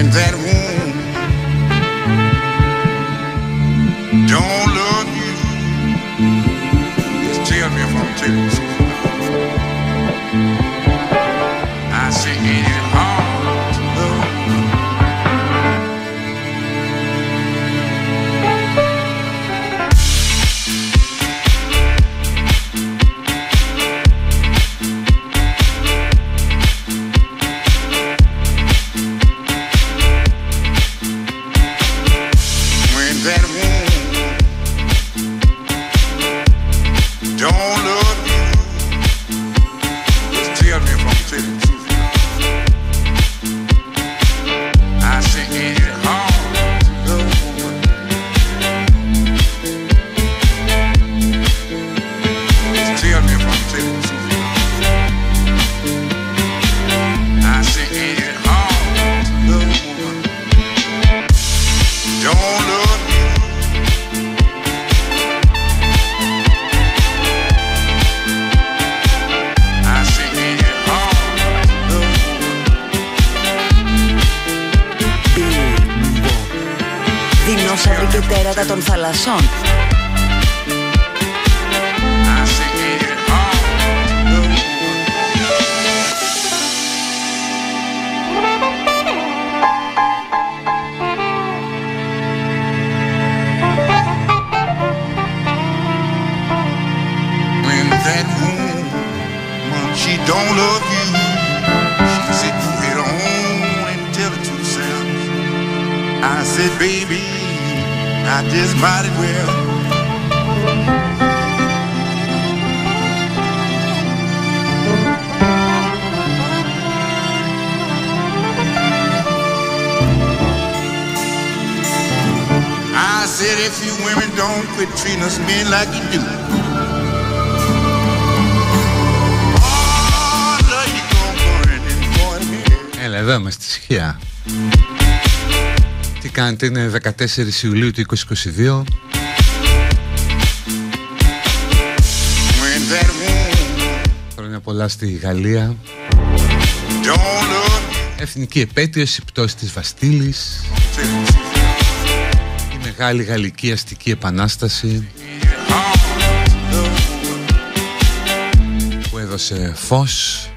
and that Τι κάνετε, είναι 14 Ιουλίου του 2022. When that woman Χρόνια πολλά στη Γαλλία. don't love you, Εθνική επέτειος, η πτώση της Βαστίλης. tell the truth. Η μεγάλη γαλλική αστική επανάσταση Hard to love a woman. που έδωσε φως.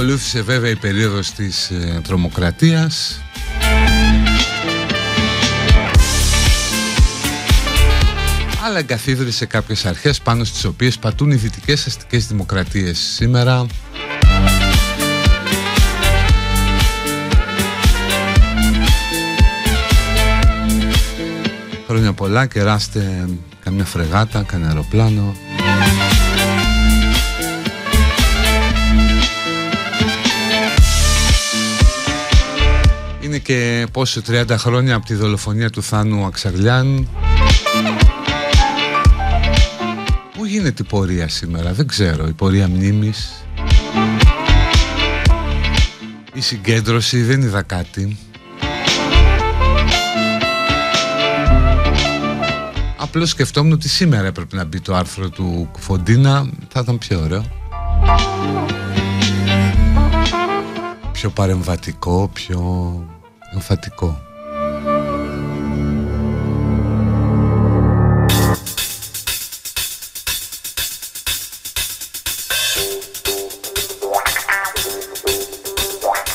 Ακολούθησε βέβαια η περίοδος της ε, τρομοκρατίας. αλλά εγκαθίδρυσε κάποιες αρχές πάνω στις οποίες πατούν οι δυτικές αστικές δημοκρατίες σήμερα Χρόνια πολλά, κεράστε καμιά φρεγάτα, κανένα αεροπλάνο. Είναι και πόσο 30 χρόνια από τη δολοφονία του Θάνου Αξαρλιάν. Πού γίνεται η πορεία σήμερα, δεν ξέρω, η πορεία μνήμης. Η συγκέντρωση, δεν είδα κάτι. Απλώς σκεφτόμουν ότι σήμερα έπρεπε να μπει το άρθρο του Κουφοντίνα Θα ήταν πιο ωραίο Πιο παρεμβατικό, πιο εμφατικό.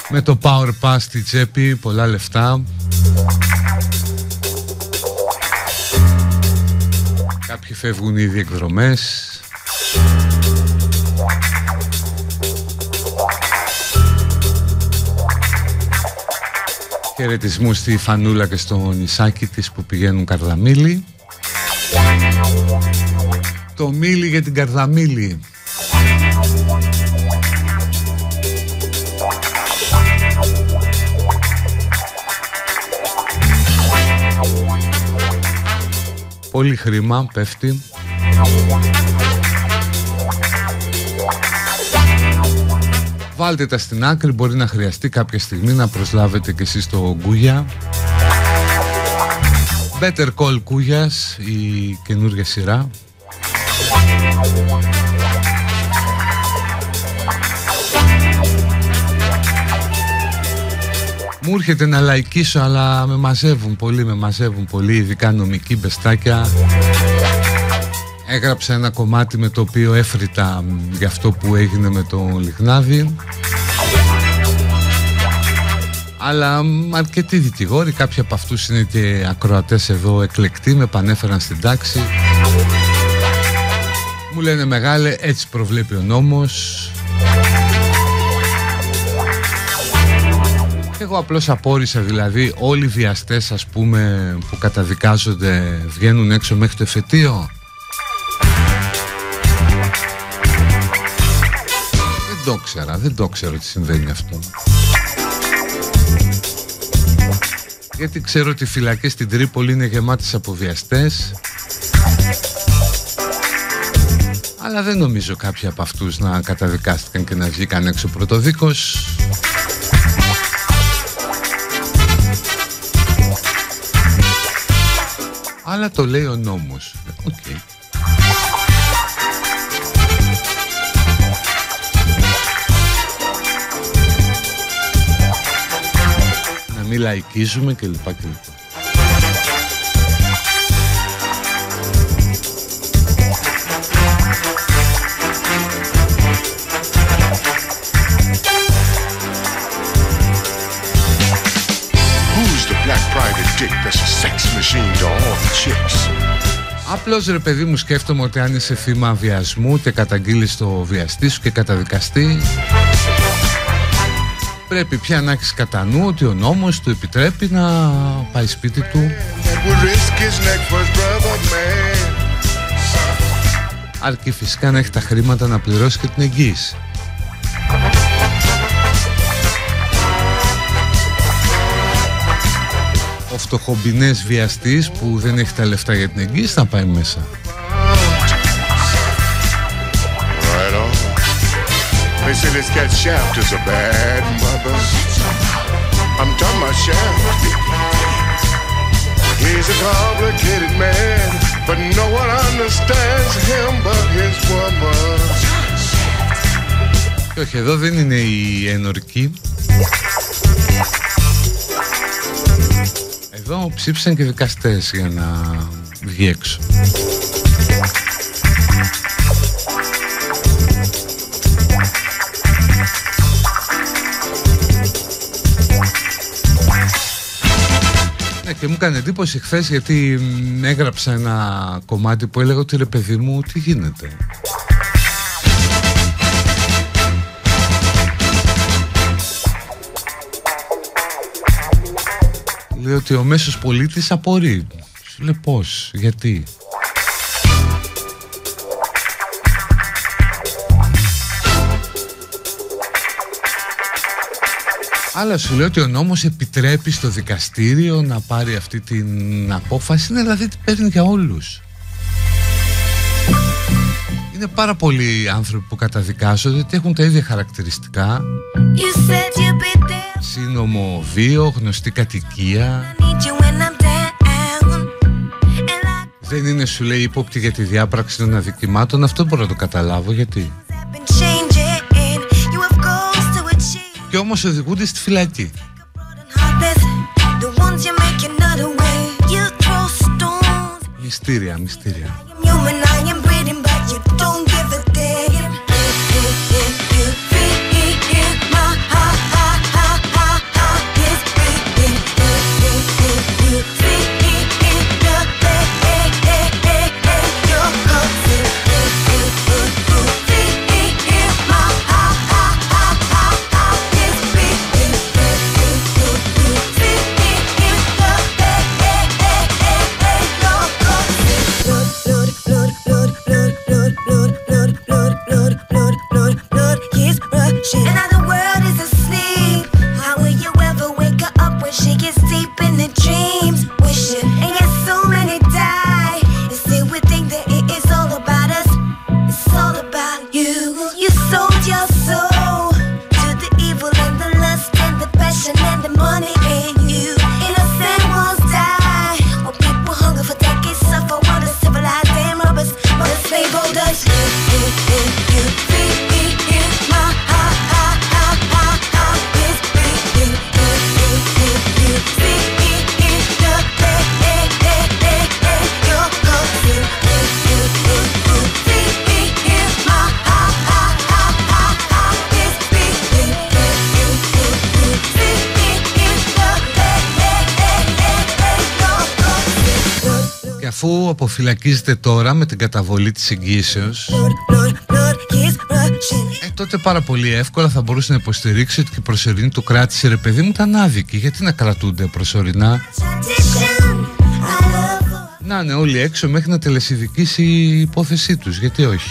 Με το Power Pass στη τσέπη, πολλά λεφτά. Κάποιοι φεύγουν ήδη εκδρομές Χαιρετισμού στη Φανούλα και στο νησάκι της που πηγαίνουν Καρδαμίλη. Το μίλι για την Καρδαμίλη. Πολύ χρήμα πέφτει Βάλτε τα στην άκρη, μπορεί να χρειαστεί κάποια στιγμή να προσλάβετε και εσείς το Γκούγια. Better Call Κούγιας, η καινούργια σειρά. Μου έρχεται να λαϊκίσω αλλά με μαζεύουν πολύ, με μαζεύουν πολύ, ειδικά νομική μπεστάκια. Έγραψα ένα κομμάτι με το οποίο έφρυτα για αυτό που έγινε με το Λιχνάδι αλλά αρκετοί δικηγόροι, κάποιοι από αυτούς είναι και ακροατές εδώ εκλεκτοί, με πανέφεραν στην τάξη. Μου λένε μεγάλε, έτσι προβλέπει ο νόμος. Εγώ απλώς απόρρισα δηλαδή όλοι οι βιαστές ας πούμε που καταδικάζονται βγαίνουν έξω μέχρι το εφετείο. Το ξέρα, δεν το ξέρω ότι συμβαίνει αυτό. Γιατί ξέρω ότι οι φυλακές στην Τρίπολη είναι γεμάτες από βιαστές Αλλά δεν νομίζω κάποιοι από αυτούς να καταδικάστηκαν και να βγήκαν έξω πρωτοδίκος Αλλά το λέει ο νόμος okay. Μην λαϊκίζουμε κλπ. κλπ. Απλώς ρε παιδί μου σκέφτομαι ότι αν είσαι θύμα βιασμού και καταγγείλεις το βιαστή σου και καταδικαστεί Πρέπει πια να έχεις κατά νου ότι ο νόμος του επιτρέπει να πάει σπίτι του. Αρκεί φυσικά να έχει τα χρήματα να πληρώσει και την εγγύηση. Ο φτωχομπινές βιαστής που δεν έχει τα λεφτά για την εγγύηση θα πάει μέσα They say this cat Shaft is a bad mother. I'm talking about Shaft. He's a complicated man, but no one understands him but his woman. Και όχι, εδώ δεν είναι η ενορκή. Εδώ ψήφισαν και δικαστές για να βγει έξω. Και μου έκανε εντύπωση χθες γιατί έγραψα ένα κομμάτι που έλεγα ότι ρε παιδί μου, τι γίνεται; Λέει ότι ο μέσος πολίτης απορεί. Σου λέει πώς, γιατί; Αλλά σου λέω ότι ο νόμος επιτρέπει στο δικαστήριο να πάρει αυτή την απόφαση, ναι, δηλαδή την παίρνει για όλους. Είναι πάρα πολλοί άνθρωποι που καταδικάζονται ότι έχουν τα ίδια χαρακτηριστικά. Σύνομο βίο, γνωστή κατοικία. Δεν είναι σου λέει ύποπτη για τη διάπραξη των αδικημάτων, αυτό μπορώ να το καταλάβω γιατί και όμως οδηγούνται στη φυλακή. Μυστήρια, μυστήρια. Αποφυλακίζεται τώρα με την καταβολή της εγγύσεως ε, τότε πάρα πολύ εύκολα θα μπορούσε να υποστηρίξει ότι και η προσωρινή του κράτηση ρε παιδί μου ήταν άδικη. Γιατί να κρατούνται προσωρινά; Να είναι όλοι έξω μέχρι να τελεσιδικήσει η υπόθεσή τους γιατί όχι;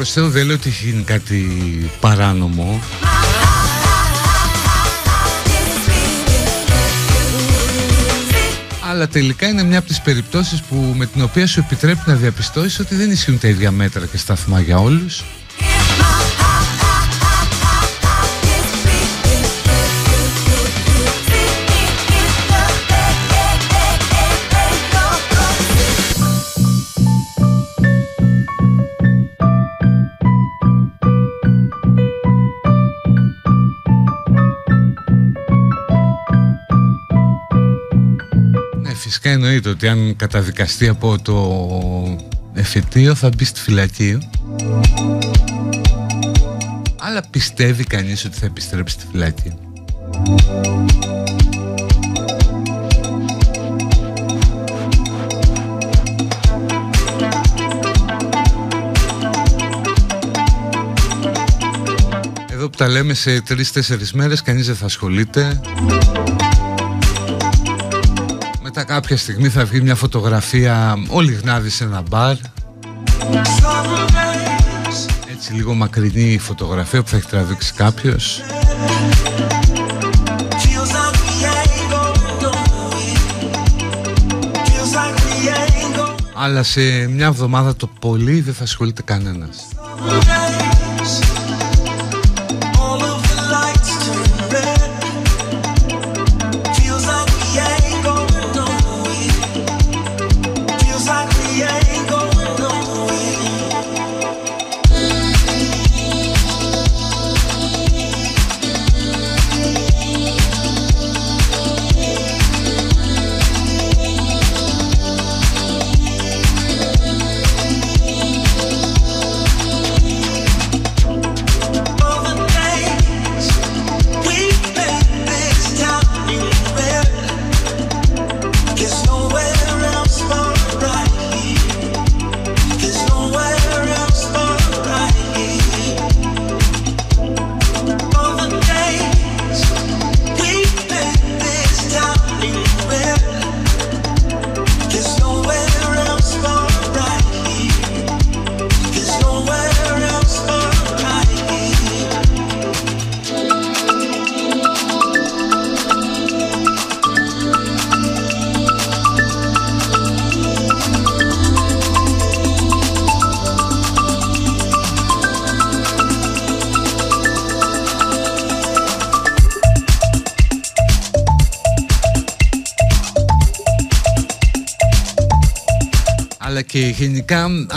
Προς Θεού δεν λέω ότι έχει γίνει κάτι παράνομο. Αλλά τελικά είναι μια από τις περιπτώσεις που, με την οποία σου επιτρέπει να διαπιστώσεις ότι δεν ισχύουν τα ίδια μέτρα και σταθμά για όλους φυσικά εννοείται ότι αν καταδικαστεί από το εφετείο θα μπει στη φυλακή. Αλλά πιστεύει κανείς ότι θα επιστρέψει στη φυλακή. Εδώ που τα λέμε σε τρεις-τέσσερις μέρες κανείς δεν θα ασχολείται μετά κάποια στιγμή θα βγει μια φωτογραφία ο Λιγνάδης σε ένα μπαρ. Έτσι λίγο μακρινή φωτογραφία που θα έχει τραβήξει κάποιος. Αλλά σε μια εβδομάδα το πολύ δεν θα ασχολείται κανένας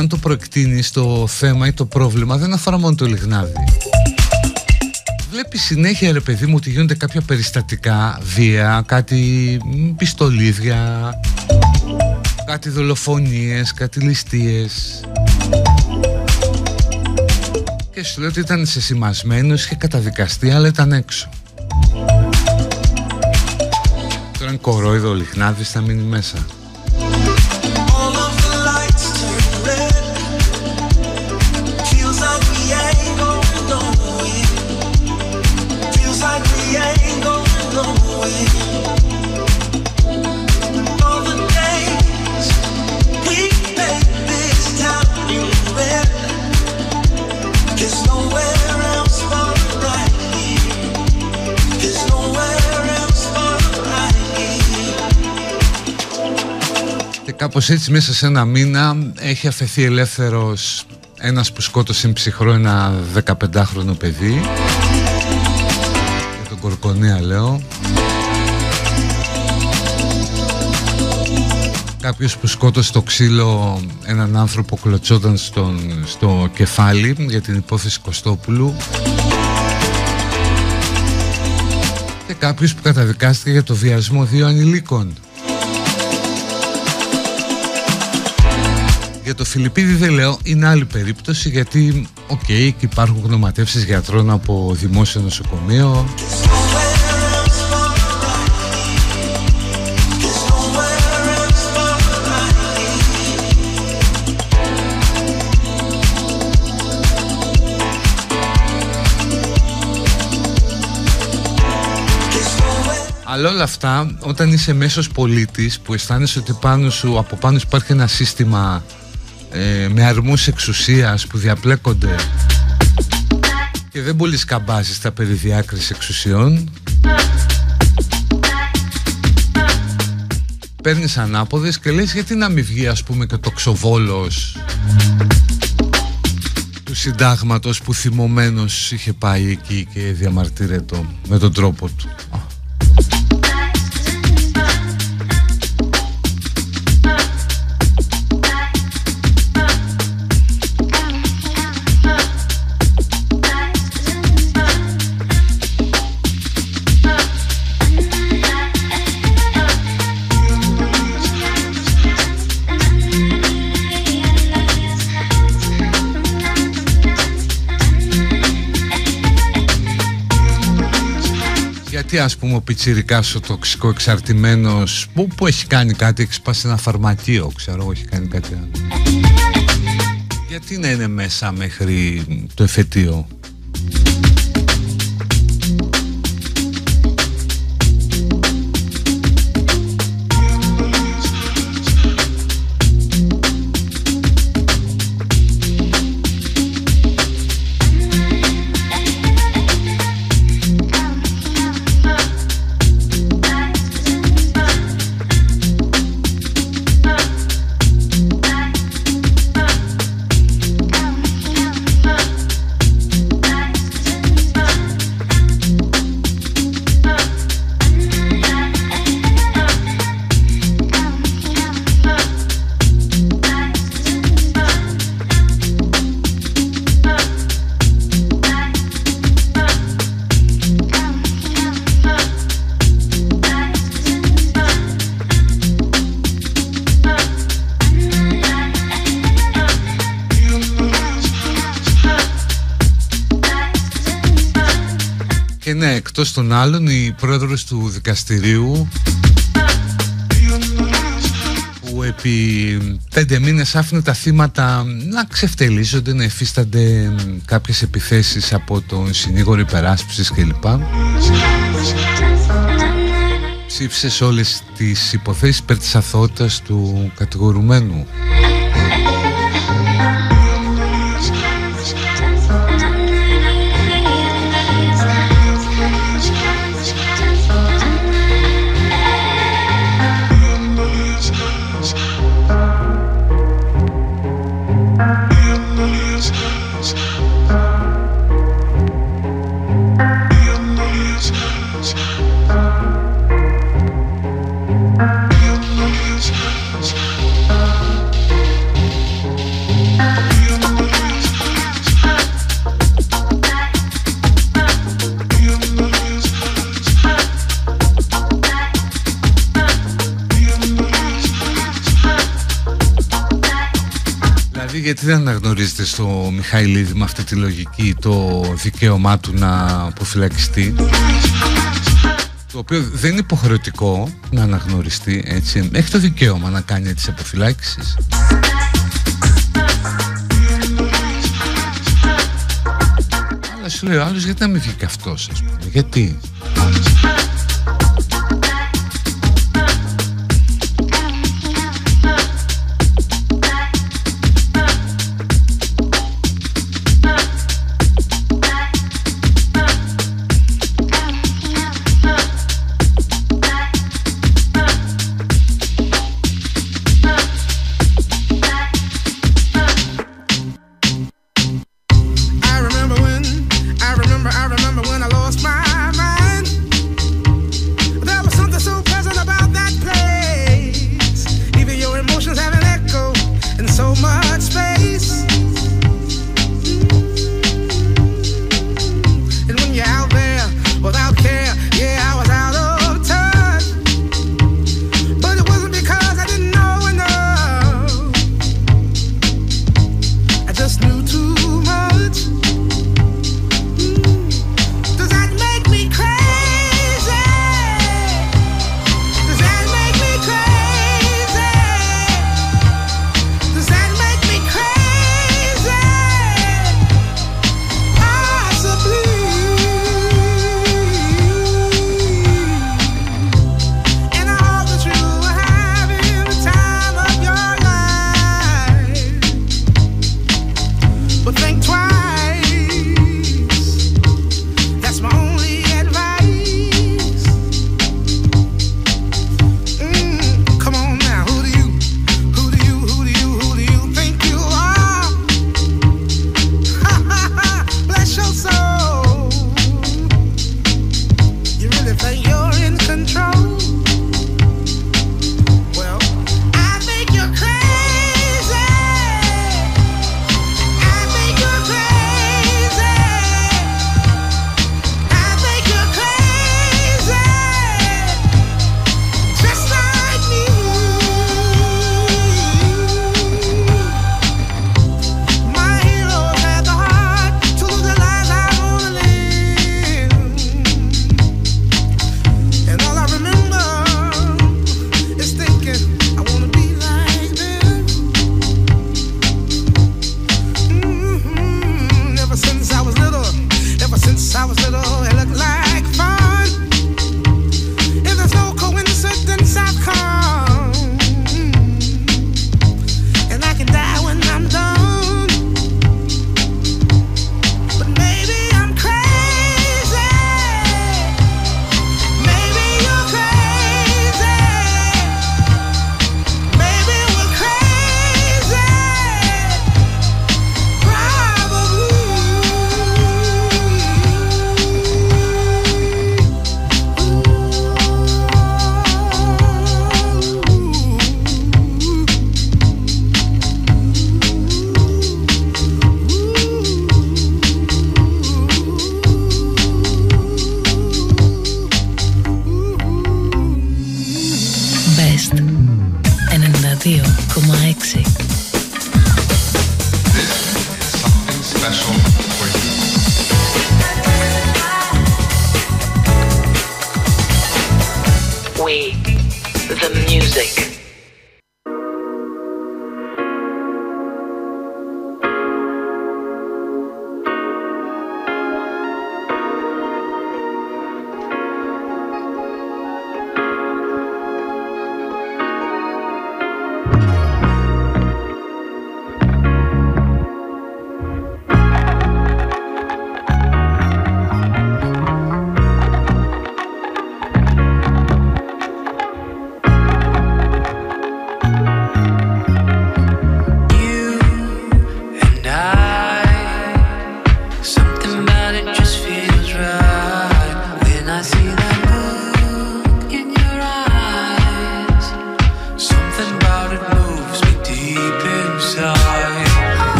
αν το προεκτείνεις το θέμα ή το πρόβλημα δεν αφορά μόνο το λιγνάδι. Βλέπει συνέχεια ρε παιδί μου ότι γίνονται κάποια περιστατικά βία, κάτι πιστολίδια, κάτι δολοφονίες, κάτι ληστείες. Και σου λέω ότι ήταν σεσημασμένος και καταδικαστεί αλλά ήταν έξω. Τώρα είναι κορόιδο ο Λιχνάδης θα μείνει μέσα Κάπως έτσι μέσα σε ένα μήνα έχει αφαιθεί ελεύθερος ένας που σκότωσε ψυχρό ένα 15χρονο παιδί. Για τον Κορκονέα λέω. Κάποιος που σκότωσε το ξύλο έναν άνθρωπο κλωτσόταν στον, στο κεφάλι για την υπόθεση Κωστόπουλου. Και κάποιος που καταδικάστηκε για το βιασμό δύο ανηλίκων Για το Φιλιππίδη δεν λέω, είναι άλλη περίπτωση γιατί, OK, okay, υπάρχουν γνωματεύσεις γιατρών από δημόσιο νοσοκομείο. Αλλά όλα αυτά όταν είσαι μέσος πολίτης που αισθάνεσαι ότι πάνω σου, από πάνω σου υπάρχει ένα σύστημα ε, με αρμούς εξουσίας που διαπλέκονται και δεν πολύ σκαμπάζεις τα περί διάκρισης εξουσιών παίρνεις ανάποδες και λες γιατί να μην βγει ας πούμε και το ξοβόλος του συντάγματος που θυμωμένος είχε πάει εκεί και διαμαρτύρεται με τον τρόπο του γιατί ας πούμε ο πιτσιρικάς ο τοξικό εξαρτημένος που, που έχει κάνει κάτι, έχεις σπάσει ένα φαρμακείο ξέρω, έχει κάνει κάτι άλλο. Γιατί να είναι μέσα μέχρι το εφετείο; Εκτός των άλλων η πρόεδρος του δικαστηρίου που επί πέντε μήνες άφηνε τα θύματα να ξεφτελίζονται, να εφίστανται κάποιες επιθέσεις από τον συνήγορο υπεράσπισης κλπ. Ψήφισε σε όλες τις υποθέσεις υπέρ της αθωότητας του κατηγορουμένου. Γιατί δεν αναγνωρίζετε στο Μιχαηλίδη με αυτή τη λογική το δικαίωμά του να αποφυλακιστεί το οποίο δεν είναι υποχρεωτικό να αναγνωριστεί έτσι. Έχει το δικαίωμα να κάνει τις αποφυλάκησης αλλά σου λέει ο άλλος γιατί να μην βγει και αυτός ας πούμε γιατί;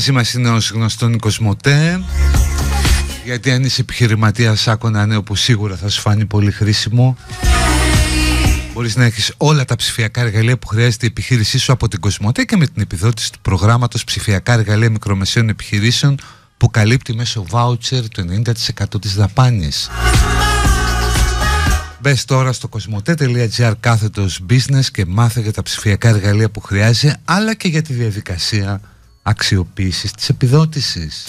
Μαζί μας είναι ο γνωστόν Κοσμοτέ γιατί αν είσαι επιχειρηματίας άκου ένα νέο που σίγουρα θα σου φανεί πολύ χρήσιμο Μπορείς να έχεις όλα τα ψηφιακά εργαλεία που χρειάζεται η επιχείρησή σου από την Κοσμοτέ και με την επιδότηση του προγράμματος ψηφιακά εργαλεία μικρομεσαίων επιχειρήσεων που καλύπτει μέσω voucher το 90% της δαπάνης. Μπες τώρα στο κοσμοτέ.gr κάθετος business και μάθε για τα ψηφιακά εργαλεία που χρειάζεται αλλά και για τη διαδικασία αξιοποίησης της επιδότησης.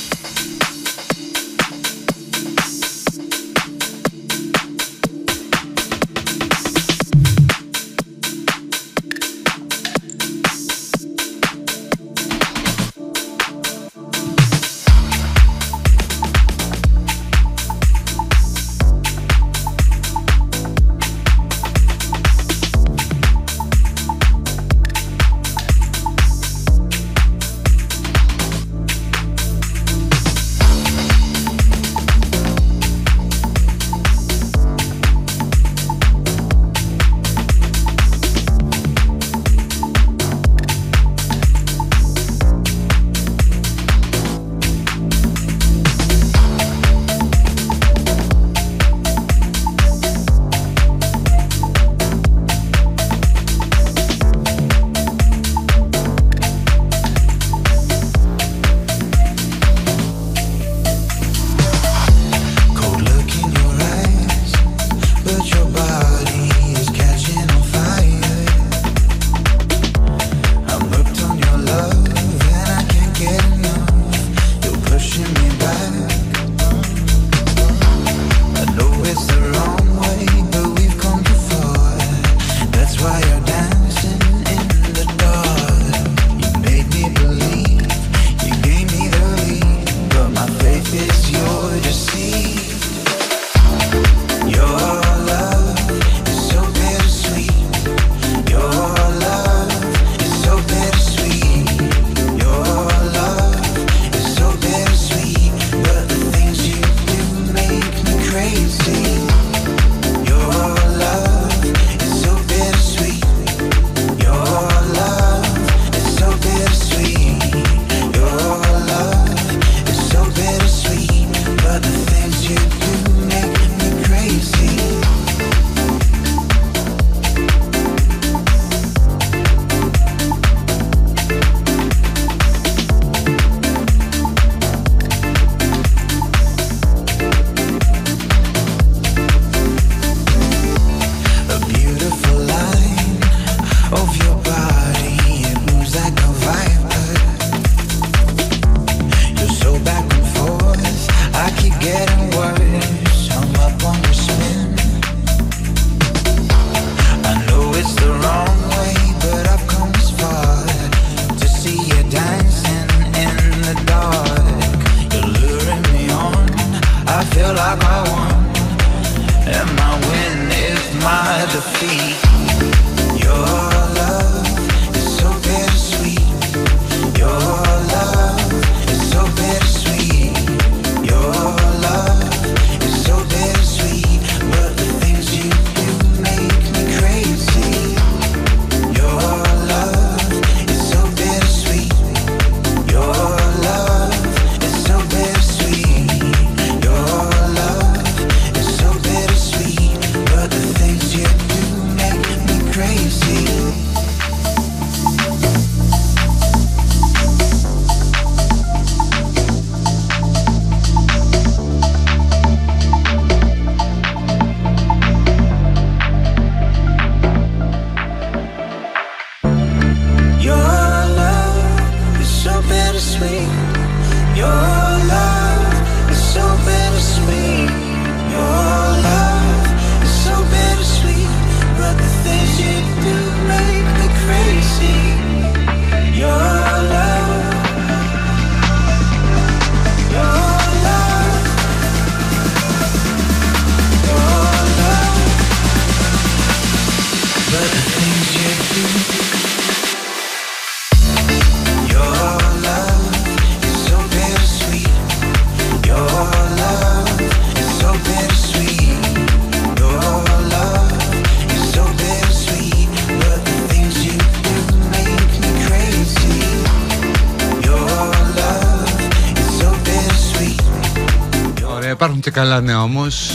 Καλά νέα όμως.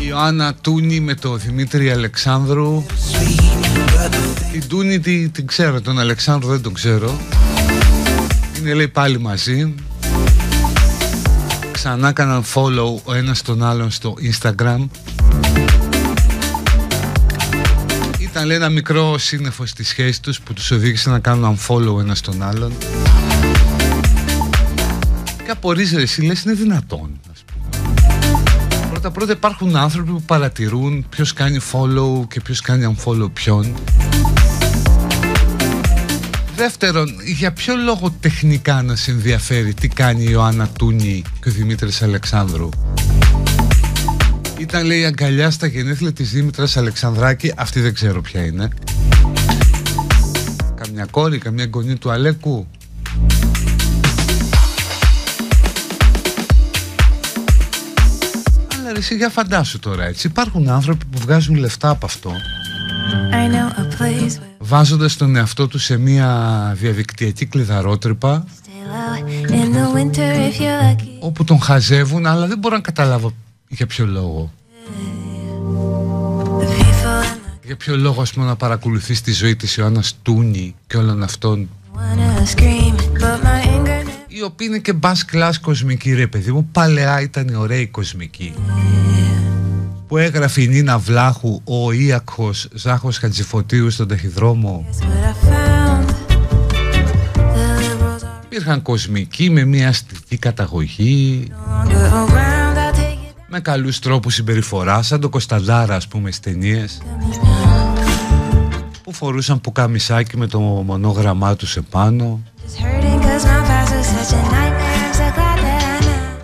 Η Ιωάννα Τούνη με το Δημήτρη Αλεξάνδρου. Την Τούνη την, την ξέρω, τον Αλεξάνδρου δεν τον ξέρω. Είναι λέει πάλι μαζί. Ξανά κάναν follow ο ένας τον άλλον στο Instagram. Ήταν λέει ένα μικρό σύννεφο στη σχέση τους που τους οδήγησε να κάνουν unfollow ένας τον άλλον και απορρίζεται εσύ λες είναι δυνατόν Πρώτα πρώτα υπάρχουν άνθρωποι που παρατηρούν ποιος κάνει follow και ποιος κάνει unfollow ποιον. Δεύτερον, για ποιο λόγο τεχνικά να σε ενδιαφέρει τι κάνει η Ιωάννα Τούνη και ο Δημήτρης Αλεξάνδρου; Ήταν λέει αγκαλιά στα γενέθλια της Δήμητρας Αλεξανδράκη Αυτή δεν ξέρω ποια είναι. Καμιά κόρη, καμιά γονή του Αλέκου; Αλλά εσύ για φαντάσου τώρα έτσι. Υπάρχουν άνθρωποι που βγάζουν λεφτά από αυτό. Βάζοντας τον εαυτό τους σε μια διαδικτυακή κλειδαρότρυπα Όπου τον χαζεύουν αλλά δεν μπορώ να καταλάβω για ποιο λόγο. Για ποιο λόγο ας πούμε να παρακολουθείς τη ζωή της Ιωάννας Τούνη και όλων αυτών η οποία είναι και μπας κλάς κοσμική ρε παιδί μου. Παλαιά ήταν η ωραία η κοσμική Που έγραφε η Νίνα Βλάχου Ο Ιακχος Ζάχος Χατζηφωτίου στον ταχυδρόμο. Υπήρχαν κοσμικοί με μια αστική καταγωγή. Με καλούς τρόπους συμπεριφοράς Σαν το Κωνσταντάρα ας πούμε στις ταινίες. Που φορούσαν πουκαμισάκι με το μονόγραμμά τους επάνω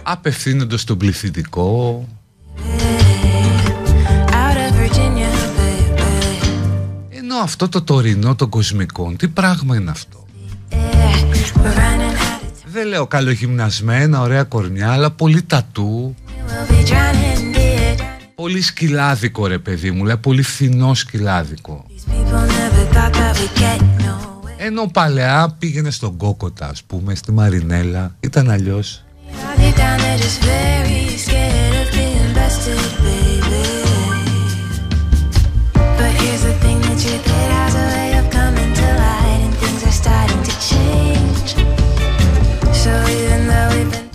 Απευθύνοντας στον πληθυντικό. Ενώ αυτό το τωρινό των κοσμικών Τι πράγμα είναι αυτό; Δεν λέω καλογυμνασμένα, ωραία κορμιά Αλλά πολύ τατού. Πολύ σκυλάδικο ρε παιδί μου Λέει πολύ φθηνό σκυλάδικο. Ενώ παλαιά πήγαινε στον Κόκοτα, ας πούμε, στη Μαρινέλα. Ήταν αλλιώς.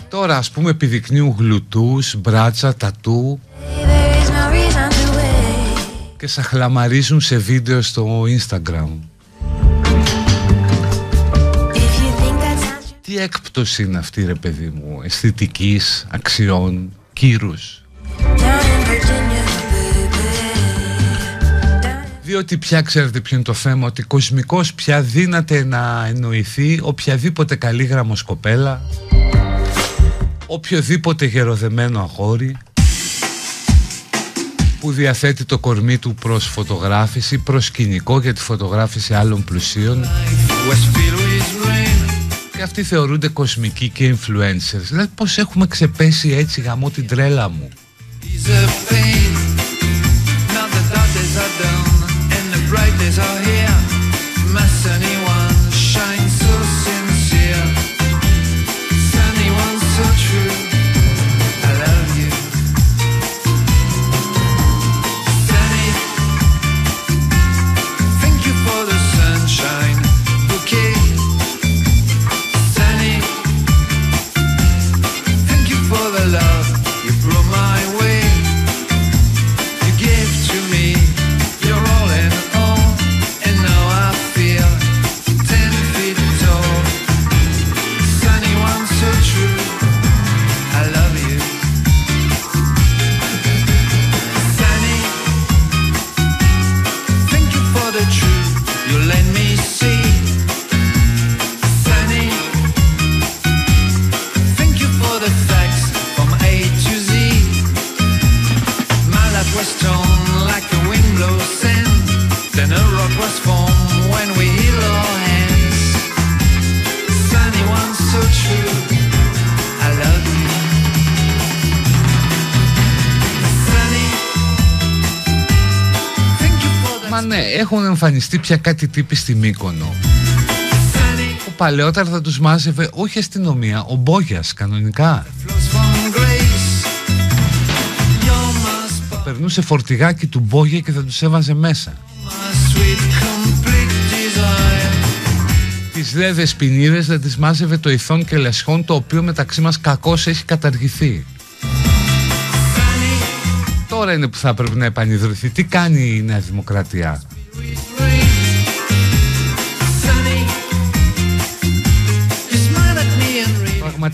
Τώρα ας πούμε επιδεικνύουν γλουτούς, μπράτσα, τατού. Και σαχλαμαρίζουν σε βίντεο στο Instagram. Τι έκπτωση είναι αυτή ρε παιδί μου Αισθητικής, αξιών, κύρους; Διότι πια ξέρετε ποιο είναι το θέμα Ότι κοσμικός πια δύναται να εννοηθεί Οποιαδήποτε καλή γραμμοσκοπέλα Οποιοδήποτε γεροδεμένο αγόρι που διαθέτει το κορμί του προς φωτογράφηση, προς σκηνικό για τη φωτογράφηση άλλων πλουσίων. Και αυτοί θεωρούνται κοσμικοί και influencers. Δηλαδή πως έχουμε ξεπέσει έτσι γαμό την τρέλα μου; Εμφανιστεί πια κάτι τύποι στη Μύκονο. Που παλαιότερα θα τους μάζευε όχι αστυνομία, ο Μπόγιας κανονικά. Περνούσε φορτηγάκι του Μπόγια και θα τους έβαζε μέσα. Τις δε δεσποινίδες δεν τις μάζευε το ηθόν και λεσχόν το οποίο μεταξύ μας κακώς έχει καταργηθεί. Τώρα είναι που θα πρέπει να επανειδρυθεί. Τι κάνει η Νέα Δημοκρατία;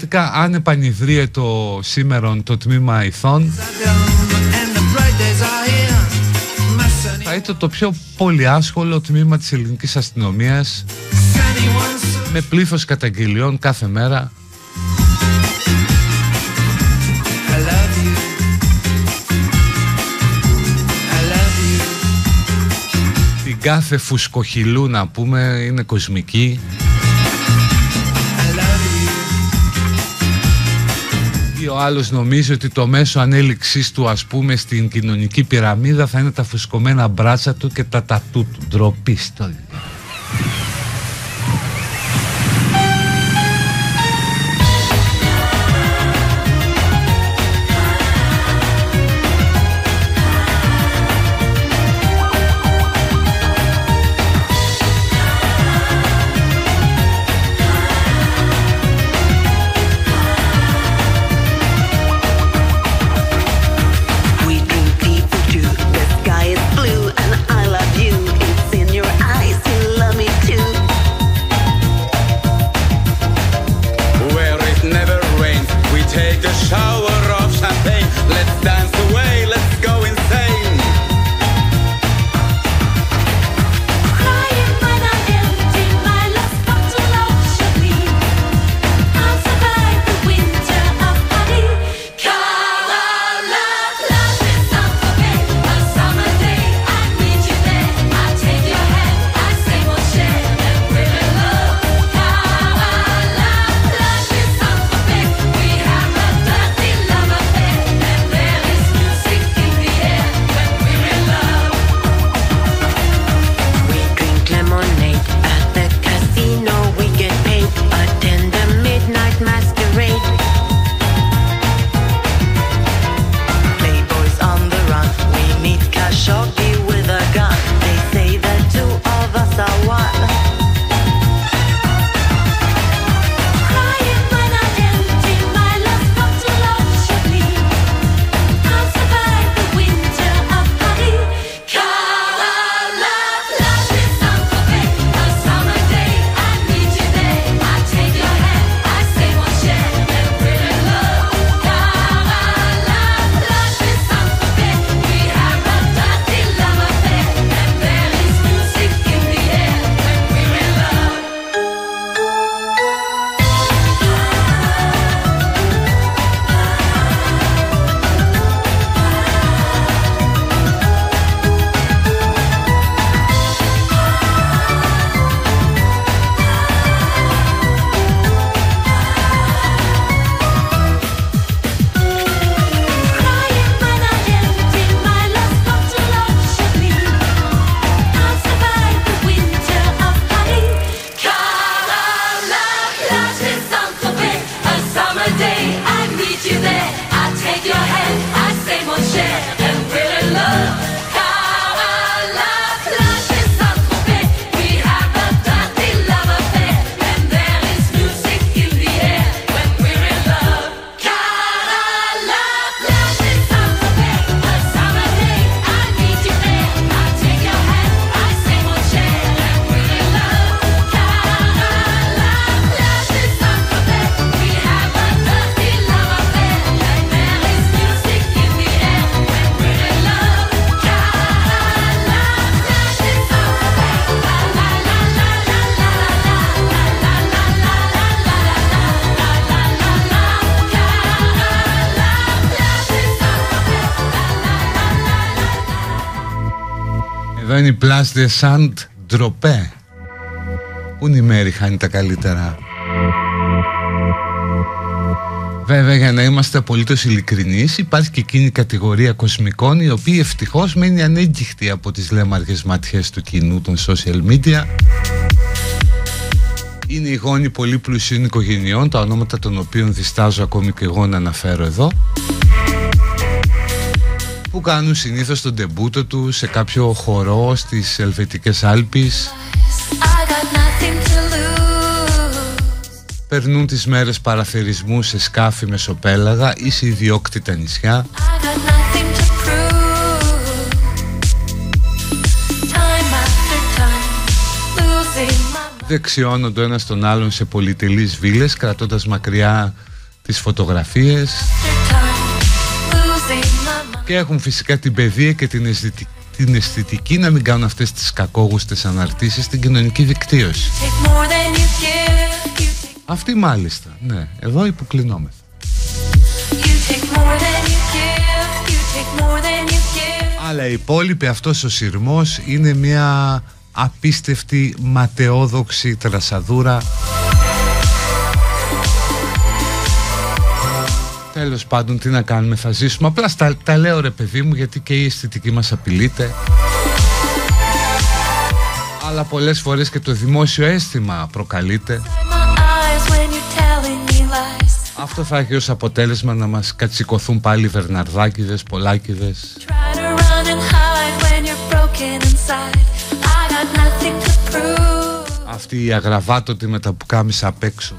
Πραγματικά αν επανειδρύεται το σήμερον το τμήμα ηθών θα ήταν το πιο πολύ άσχολο τμήμα της ελληνικής αστυνομίας με πλήθος καταγγελιών κάθε μέρα. Την κάθε φουσκοχυλού να πούμε είναι κοσμική ο άλλος νομίζει ότι το μέσο ανέλυξής του ας πούμε στην κοινωνική πυραμίδα θα είναι τα φουσκωμένα μπράτσα του και τα τατού του. Ντροπή στο Plus de Sand ντροπέ Πού είναι η μέρη χάνει τα καλύτερα. Βέβαια για να είμαστε απολύτως ειλικρινείς, υπάρχει και εκείνη η κατηγορία κοσμικών οι οποίοι ευτυχώς μένει ανέγκυχτοι από τις λέμαργες ματιές του κοινού των social media. Είναι οι γόνοι πολύ πλουσίων οικογενειών τα ονόματα των οποίων διστάζω ακόμη και εγώ να αναφέρω εδώ που κάνουν συνήθως τον τεμπούτο τους σε κάποιο χορό στις Ελβετικές Άλπεις. Περνούν τις μέρες παραθερισμού σε σκάφη μεσοπέλαγα ή σε ιδιόκτητα νησιά. Δεξιώνουν το ένας στον άλλον σε πολυτελείς βίλες κρατώντας μακριά τις φωτογραφίες και έχουν φυσικά την παιδεία και την αισθητική την αισθητική να μην κάνουν αυτές τις κακόγουστες αναρτήσεις στην κοινωνική δικτύωση. Αυτή μάλιστα, ναι, εδώ υποκλεινόμεθα. Αλλά η υπόλοιπη αυτός ο σειρμός είναι μια απίστευτη ματαιόδοξη τρασαδούρα Τέλος πάντων τι να κάνουμε θα ζήσουμε. Απλά τα, τα λέω ρε παιδί μου γιατί και η αισθητική μας απειλείται. Αλλά πολλές φορές και το δημόσιο αίσθημα προκαλείται. Αυτό θα έχει ως αποτέλεσμα να μας κατσικωθούν πάλι βερναρδάκιδες, πολλάκιδες. Αυτή η αγραβάτωτη με τα πουκάμισα απ' έξω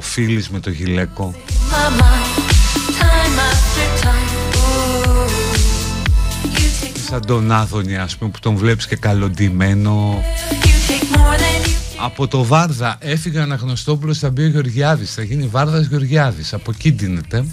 Φίλης με το γυλαίκο. Σαν τον Άδωνη ας πούμε που τον βλέπεις και καλοντημένο. Από το Βάρδα έφυγε Αναγνωστόπουλος θα μπει ο Γεωργιάδης. Θα γίνει Βάρδας Γεωργιάδης. Από εκεί δίνεται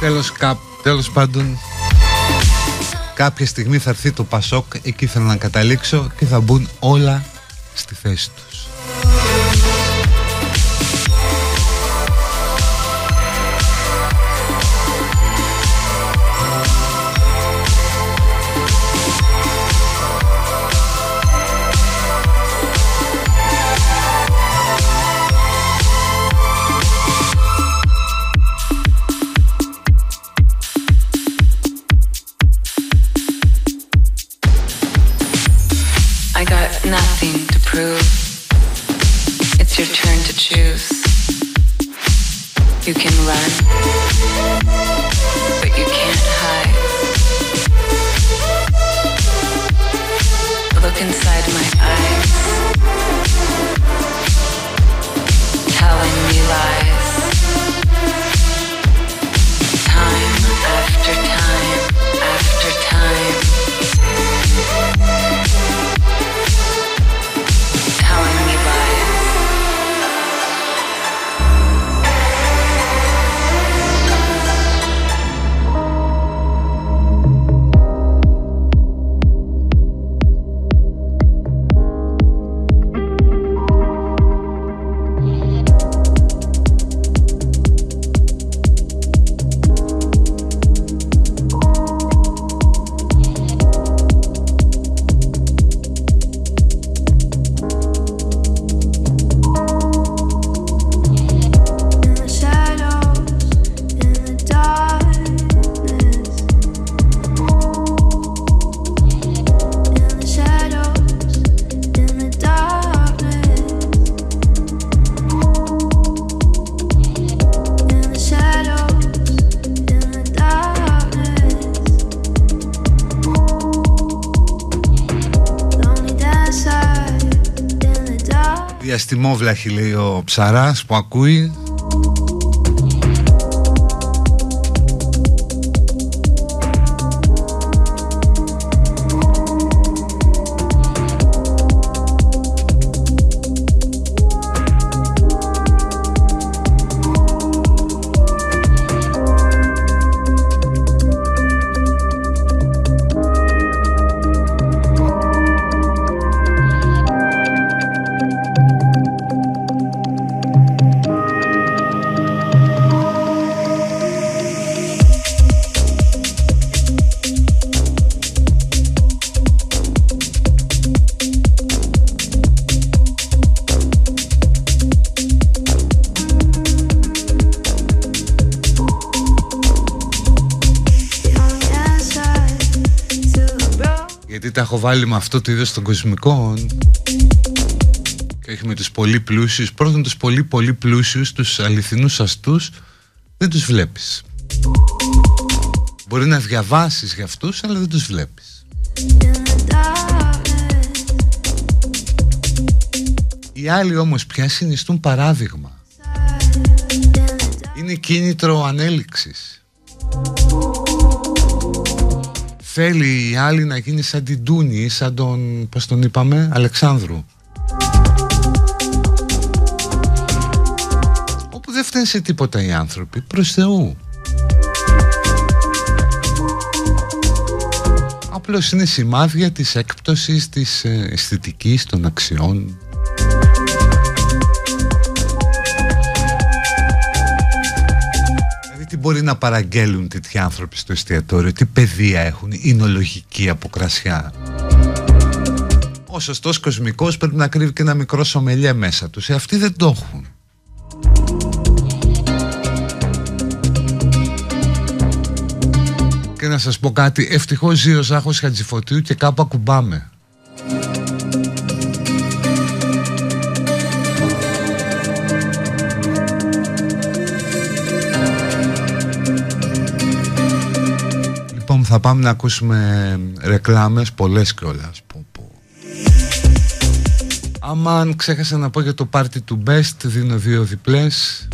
Τέλος, κά, τέλος πάντων κάποια στιγμή θα έρθει το Πασόκ εκεί θέλω να καταλήξω και θα μπουν όλα στη θέση moves. You can run, but you can't hide. Look inside my eyes. Τους Διαστημόβλαχη λέει ο ψαράς που ακούει Γιατί τα έχω βάλει με αυτό το είδος των κοσμικών και όχι με τους πολύ πλούσιους. Πρώτον τους πολύ πολύ πλούσιους, τους αληθινούς αστούς, δεν τους βλέπεις. Μπορεί να διαβάσεις για αυτούς, αλλά δεν τους βλέπεις. Οι άλλοι όμως πια συνιστούν παράδειγμα. Είναι κίνητρο ανέλυξης. Θέλει οι άλλοι να γίνει σαν την Τούνη, σαν τον, πώς τον είπαμε, Αλεξάνδρου. Όπου δεν φταίνει σε τίποτα οι άνθρωποι, προς Θεού. Απλώς είναι σημάδια της έκπτωσης της ε, αισθητικής των αξιών τι μπορεί να παραγγέλουν τέτοιοι άνθρωποι στο εστιατόριο, τι παιδεία έχουν, είναι λογική από κρασιά. Ο σωστός κοσμικός πρέπει να κρύβει και ένα μικρό σομελιέ μέσα τους. Ε, αυτοί δεν το έχουν. Και να σας πω κάτι, ευτυχώς ζει ο Ζάχος Χατζηφωτίου και κάπου ακουμπάμε. Θα πάμε να ακούσουμε ρεκλάμες πολλές κιόλας Άμα ξέχασα να πω για το πάρτι του Best δίνω δύο διπλές.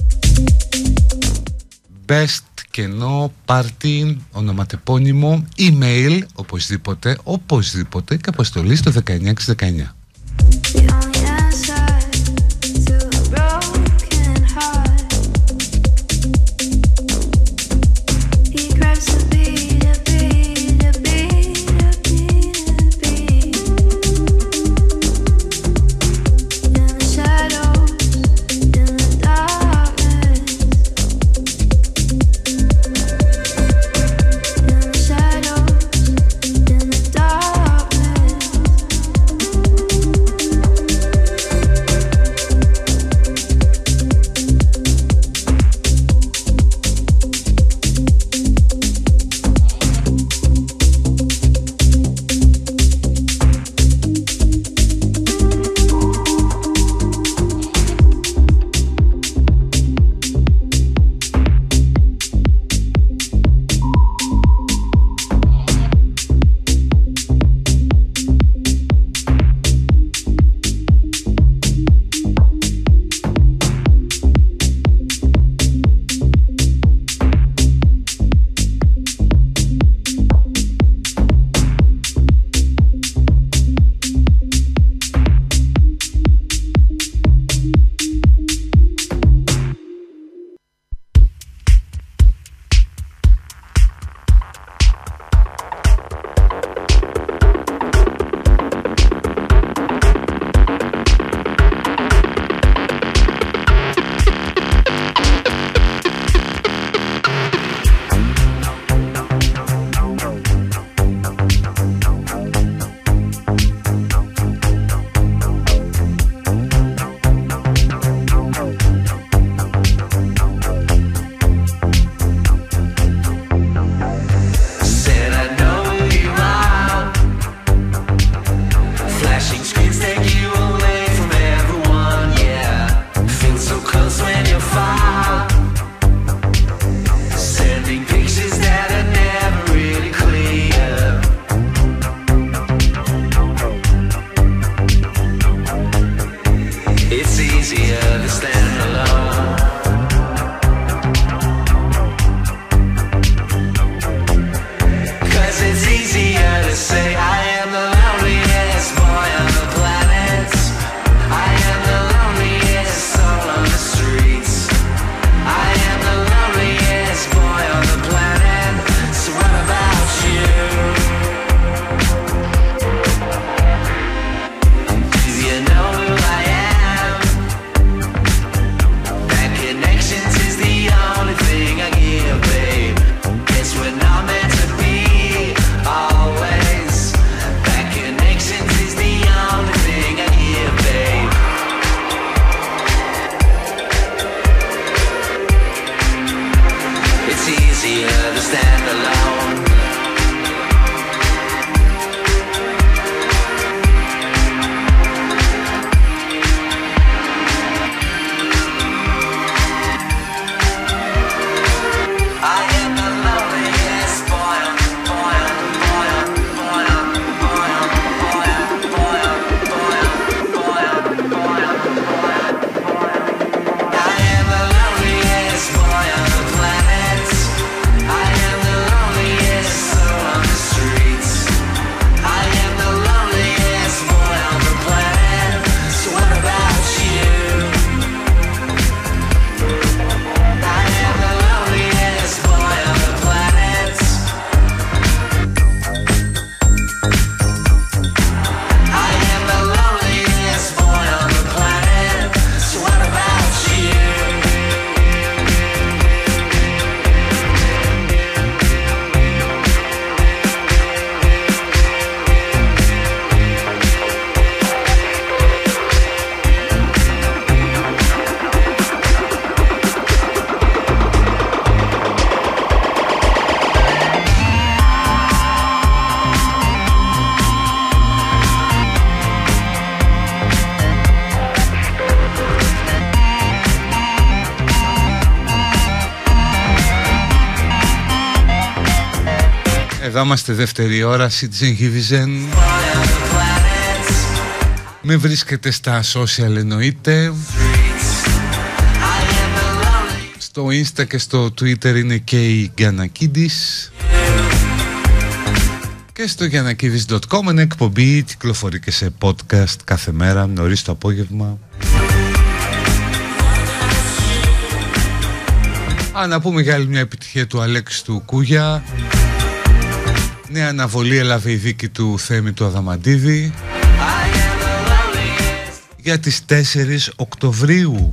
Best κενό πάρτι ονοματεπώνυμο email οπωσδήποτε οπωσδήποτε και αποστολή στο 1619 Εδώ είμαστε δεύτερη ώρα Citizen Givizen Με βρίσκεται στα social εννοείται. Στο Insta και στο Twitter είναι και η Γκανακίδης και στο γιανακίδης.com είναι εκπομπή κυκλοφορεί και σε podcast κάθε μέρα νωρίς το απόγευμα. Α, να πούμε για άλλη μια επιτυχία του Αλέξης του Κούγια Νέα αναβολή έλαβε η δίκη του Θέμη του Αδαμαντίδη. Για τις 4 Οκτωβρίου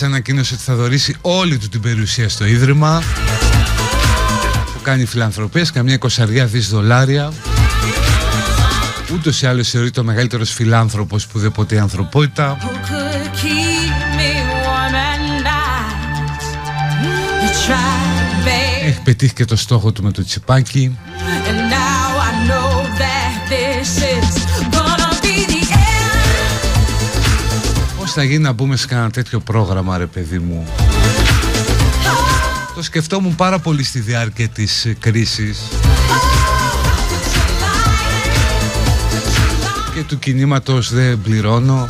Gates ανακοίνωσε ότι θα δωρήσει όλη του την περιουσία στο Ίδρυμα που κάνει φιλανθρωπίες, καμιά εικοσαριά δις δολάρια. Ούτως ή άλλως θεωρείται ο μεγαλύτερος φιλάνθρωπος που δεν ποτέ η ανθρωπότητα. Έχει πετύχει και το στόχο του με το τσιπάκι θα γίνει να μπούμε σε κανένα τέτοιο πρόγραμμα ρε παιδί μου; Το σκεφτόμουν πάρα πολύ στη διάρκεια της κρίσης Και του κινήματος δεν πληρώνω.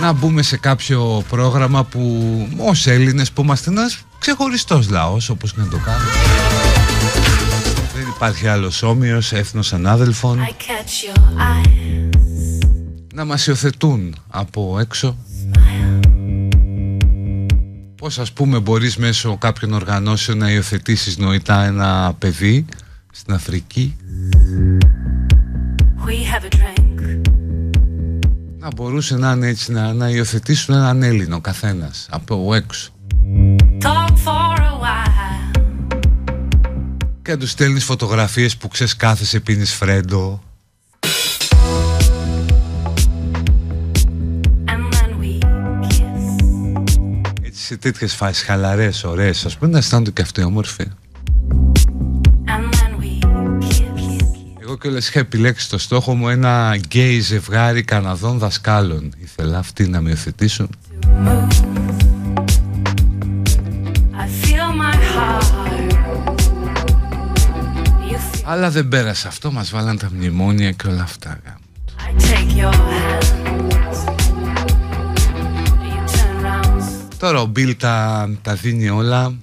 Να μπούμε σε κάποιο πρόγραμμα που ως Έλληνες που είμαστε ένας ξεχωριστός λαός όπως να το κάνουμε. Δεν υπάρχει άλλος όμοιος, έθνος ανάδελφων να μας υιοθετούν από έξω. Πώς ας πούμε μπορείς μέσω κάποιων οργανώσεων να υιοθετήσεις νοητά ένα παιδί στην Αφρική; Να μπορούσε να είναι έτσι να, να υιοθετήσουν έναν Έλληνο καθένας από έξω. Και να τους στέλνεις φωτογραφίες που ξεσκάθεσαι πίνεις φρέντο σε τέτοιες φάσεις χαλαρές, ωραίες ας πούμε να αισθάνονται και αυτοί όμορφοι. Εγώ κιόλας είχα επιλέξει το στόχο μου ένα γκέι ζευγάρι Καναδών δασκάλων. Ήθελα αυτοί να με υιοθετήσουν Αλλά δεν πέρασε αυτό, μας βάλαν τα μνημόνια και όλα αυτά Τώρα ο Μπιλ τα, τα δίνει όλα.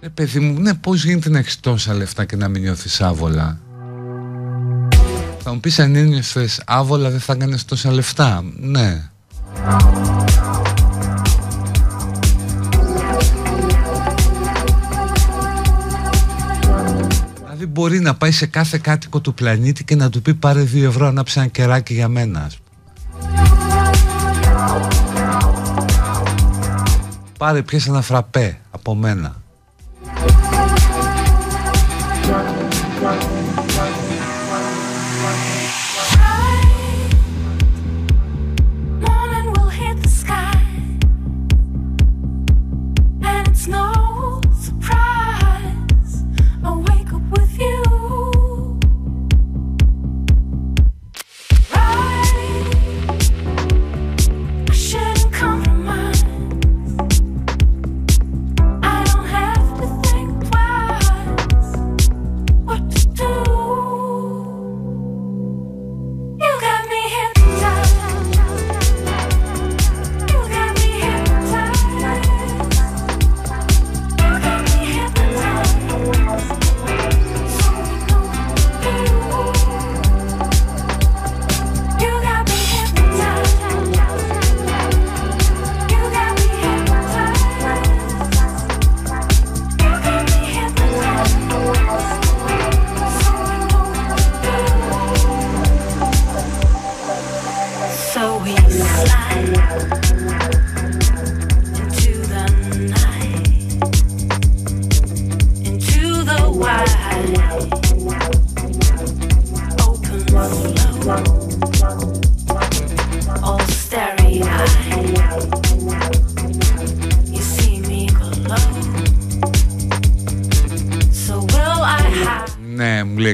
Ε, παιδί μου, ναι, πώς γίνεται να έχεις τόσα λεφτά και να μην νιώθεις άβολα; Θα μου πεις αν ένιωθες άβολα δεν θα έκανες τόσα λεφτά. Ναι. Δηλαδή μπορεί να πάει σε κάθε κάτοικο του πλανήτη και να του πει πάρε δύο ευρώ ανάψε ένα κεράκι για μένα. Πάρε πιες ένα φραπέ από μένα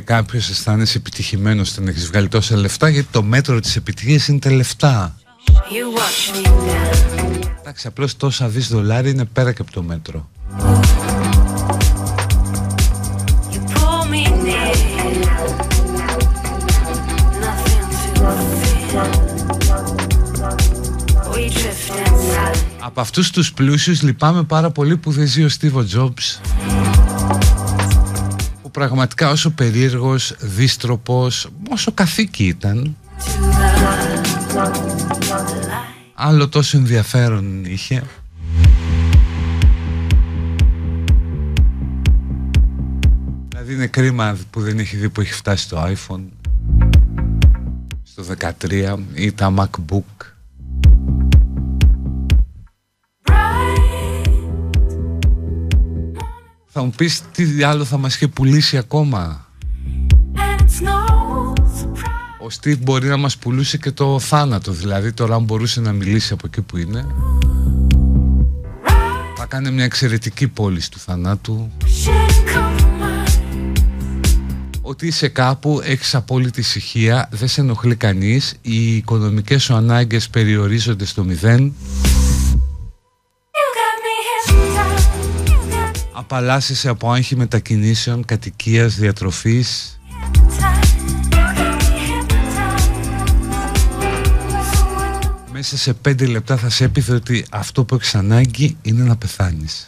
κάποιος αισθάνεσαι επιτυχημένος να έχεις βγάλει τόσα λεφτά γιατί το μέτρο της επιτυχίας είναι τα λεφτά. Εντάξει, απλώς τόσα δις δολάρια είναι πέρα και από το μέτρο. Από αυτούς τους πλούσιους λυπάμαι πάρα πολύ που δεν ζει ο Στίβο Τζόμπς πραγματικά όσο περίεργος, δίστροπος, όσο καθήκη ήταν. Άλλο τόσο ενδιαφέρον είχε. Δηλαδή είναι κρίμα που δεν έχει δει που έχει φτάσει το iPhone Στο 13 ή τα MacBook Θα μου πεις τι άλλο θα μας είχε πουλήσει ακόμα; Ο Steve μπορεί να μας πουλούσε και το θάνατο Δηλαδή τώρα αν μπορούσε να μιλήσει από εκεί που είναι. Θα κάνει μια εξαιρετική πόλη του θανάτου. Ότι είσαι κάπου, έχεις απόλυτη ησυχία, δεν σε ενοχλεί κανείς, οι οικονομικές σου ανάγκες περιορίζονται στο μηδέν απαλλάσσεσαι από άγχη μετακινήσεων, κατοικίας, διατροφής. Μέσα σε πέντε λεπτά θα σε έπειθε ότι αυτό που έχεις ανάγκη είναι να πεθάνεις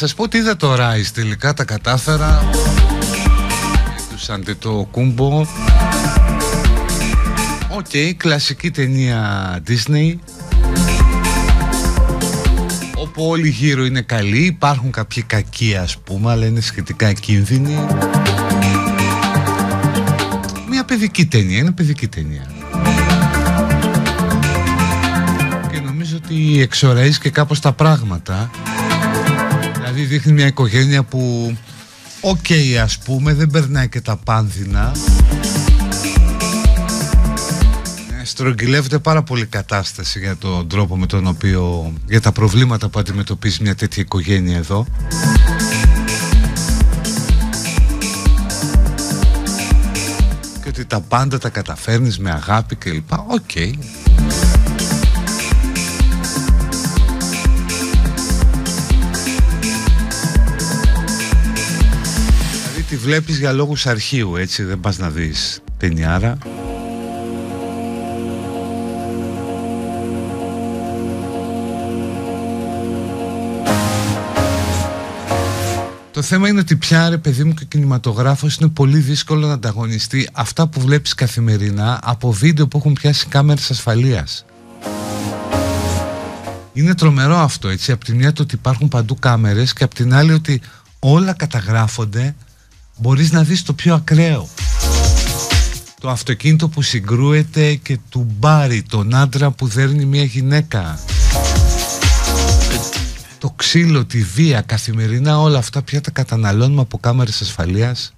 σας πω ότι είδα το Rise τελικά τα κατάφερα. Του Αντετοκούνμπο OK, okay, κλασική ταινία Disney. Όπου όλοι γύρω είναι καλοί Υπάρχουν κάποιοι κακοί ας πούμε Αλλά είναι σχετικά ακίνδυνοι. Μια παιδική ταινία Είναι παιδική ταινία. Και νομίζω ότι εξωραΐζει και κάπως τα πράγματα Δηλαδή δείχνει μια οικογένεια που OK okay, ας πούμε δεν περνάει και τα πάνδεινα στρογγυλεύεται πάρα πολύ η κατάσταση για τον τρόπο με τον οποίο για τα προβλήματα που αντιμετωπίζει μια τέτοια οικογένεια εδώ και ότι τα πάντα τα καταφέρνεις με αγάπη κλπ. OK okay. Τη βλέπεις για λόγους αρχείου έτσι δεν πας να δεις ταινιάρα Το θέμα είναι ότι πια ρε παιδί μου και ο κινηματογράφος είναι πολύ δύσκολο να ανταγωνιστεί αυτά που βλέπεις καθημερινά από βίντεο που έχουν πιάσει κάμερες ασφαλείας. Είναι τρομερό αυτό έτσι, από τη μια το ότι υπάρχουν παντού κάμερες και από την άλλη ότι όλα καταγράφονται μπορείς να δεις το πιο ακραίο. Το αυτοκίνητο που συγκρούεται και του μπάρει τον άντρα που δέρνει μια γυναίκα. Το ξύλο, τη βία, καθημερινά όλα αυτά πια τα καταναλώνουμε από κάμερες ασφαλείας.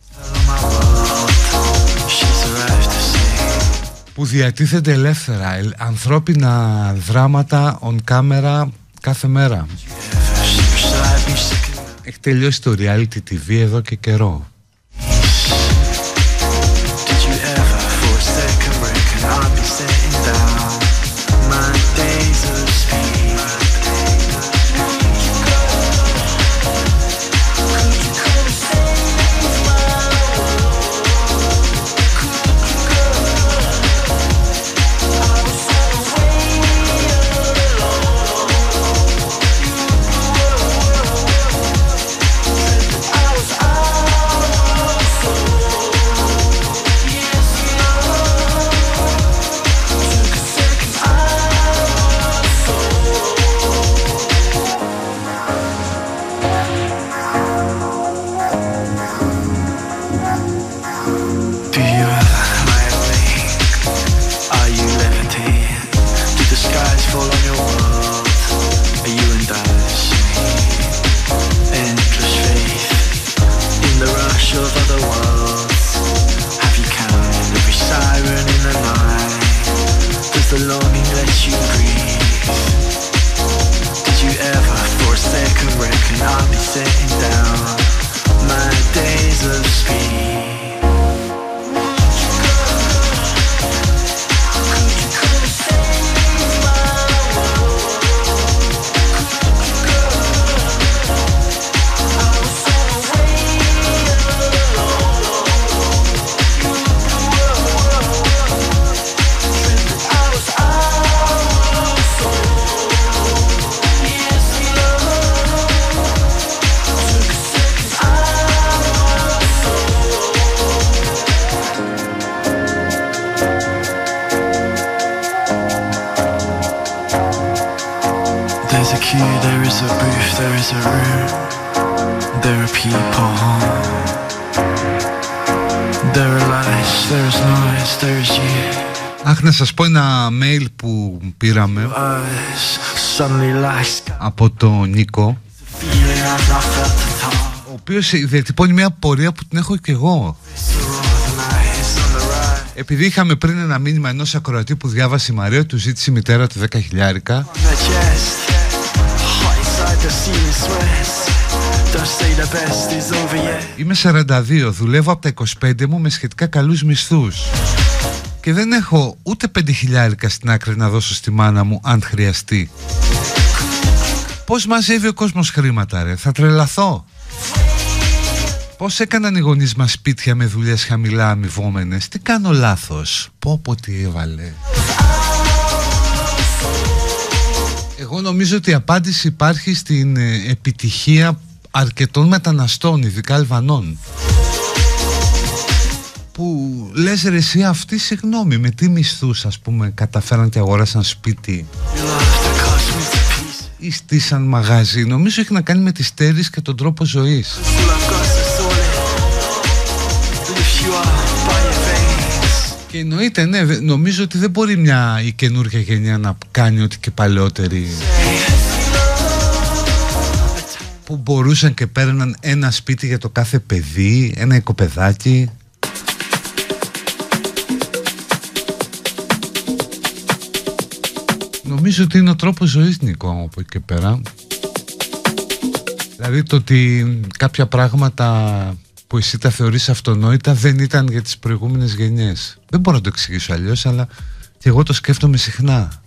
Που διατίθενται ελεύθερα ανθρώπινα δράματα on camera κάθε μέρα. Έχει τελειώσει το reality TV εδώ και καιρό πήραμε. Από τον Νίκο ο οποίος διατυπώνει μια πορεία που την έχω και εγώ. Επειδή είχαμε πριν ένα μήνυμα ενός ακροατή που διάβασε η Μαρία του ζήτησε η μητέρα του 10 χιλιάρικα. Είμαι 42, δουλεύω από τα 25 μου με σχετικά καλούς μισθούς και δεν έχω ούτε πέντε χιλιάρικα στην άκρη να δώσω στη μάνα μου αν χρειαστεί. Πώς μαζεύει ο κόσμος χρήματα ρε, θα τρελαθώ. Πώς έκαναν οι γονείς μας σπίτια με δουλειές χαμηλά αμοιβόμενες, τι κάνω λάθος, πω πω τι έβαλε. Εγώ νομίζω ότι η απάντηση υπάρχει στην ε, επιτυχία αρκετών μεταναστών, ειδικά Αλβανών που λες ρε εσύ αυτοί συγγνώμη με τι μισθούς ας πούμε καταφέραν και αγοράσαν σπίτι ή στήσαν μαγαζί νομίζω έχει να κάνει με τις τέρεις και τον τρόπο ζωής. Και εννοείται ναι νομίζω ότι δεν μπορεί μια η καινούργια γενιά να κάνει ό,τι και παλαιότεροι που μπορούσαν και παίρναν ένα σπίτι για το κάθε παιδί, ένα οικοπεδάκι Νομίζω ότι είναι ο τρόπος ζωής Νικό από εκεί και πέρα. Δηλαδή το ότι κάποια πράγματα που εσύ τα θεωρείς αυτονόητα δεν ήταν για τις προηγούμενες γενιές. Δεν μπορώ να το εξηγήσω αλλιώς αλλά και εγώ το σκέφτομαι συχνά.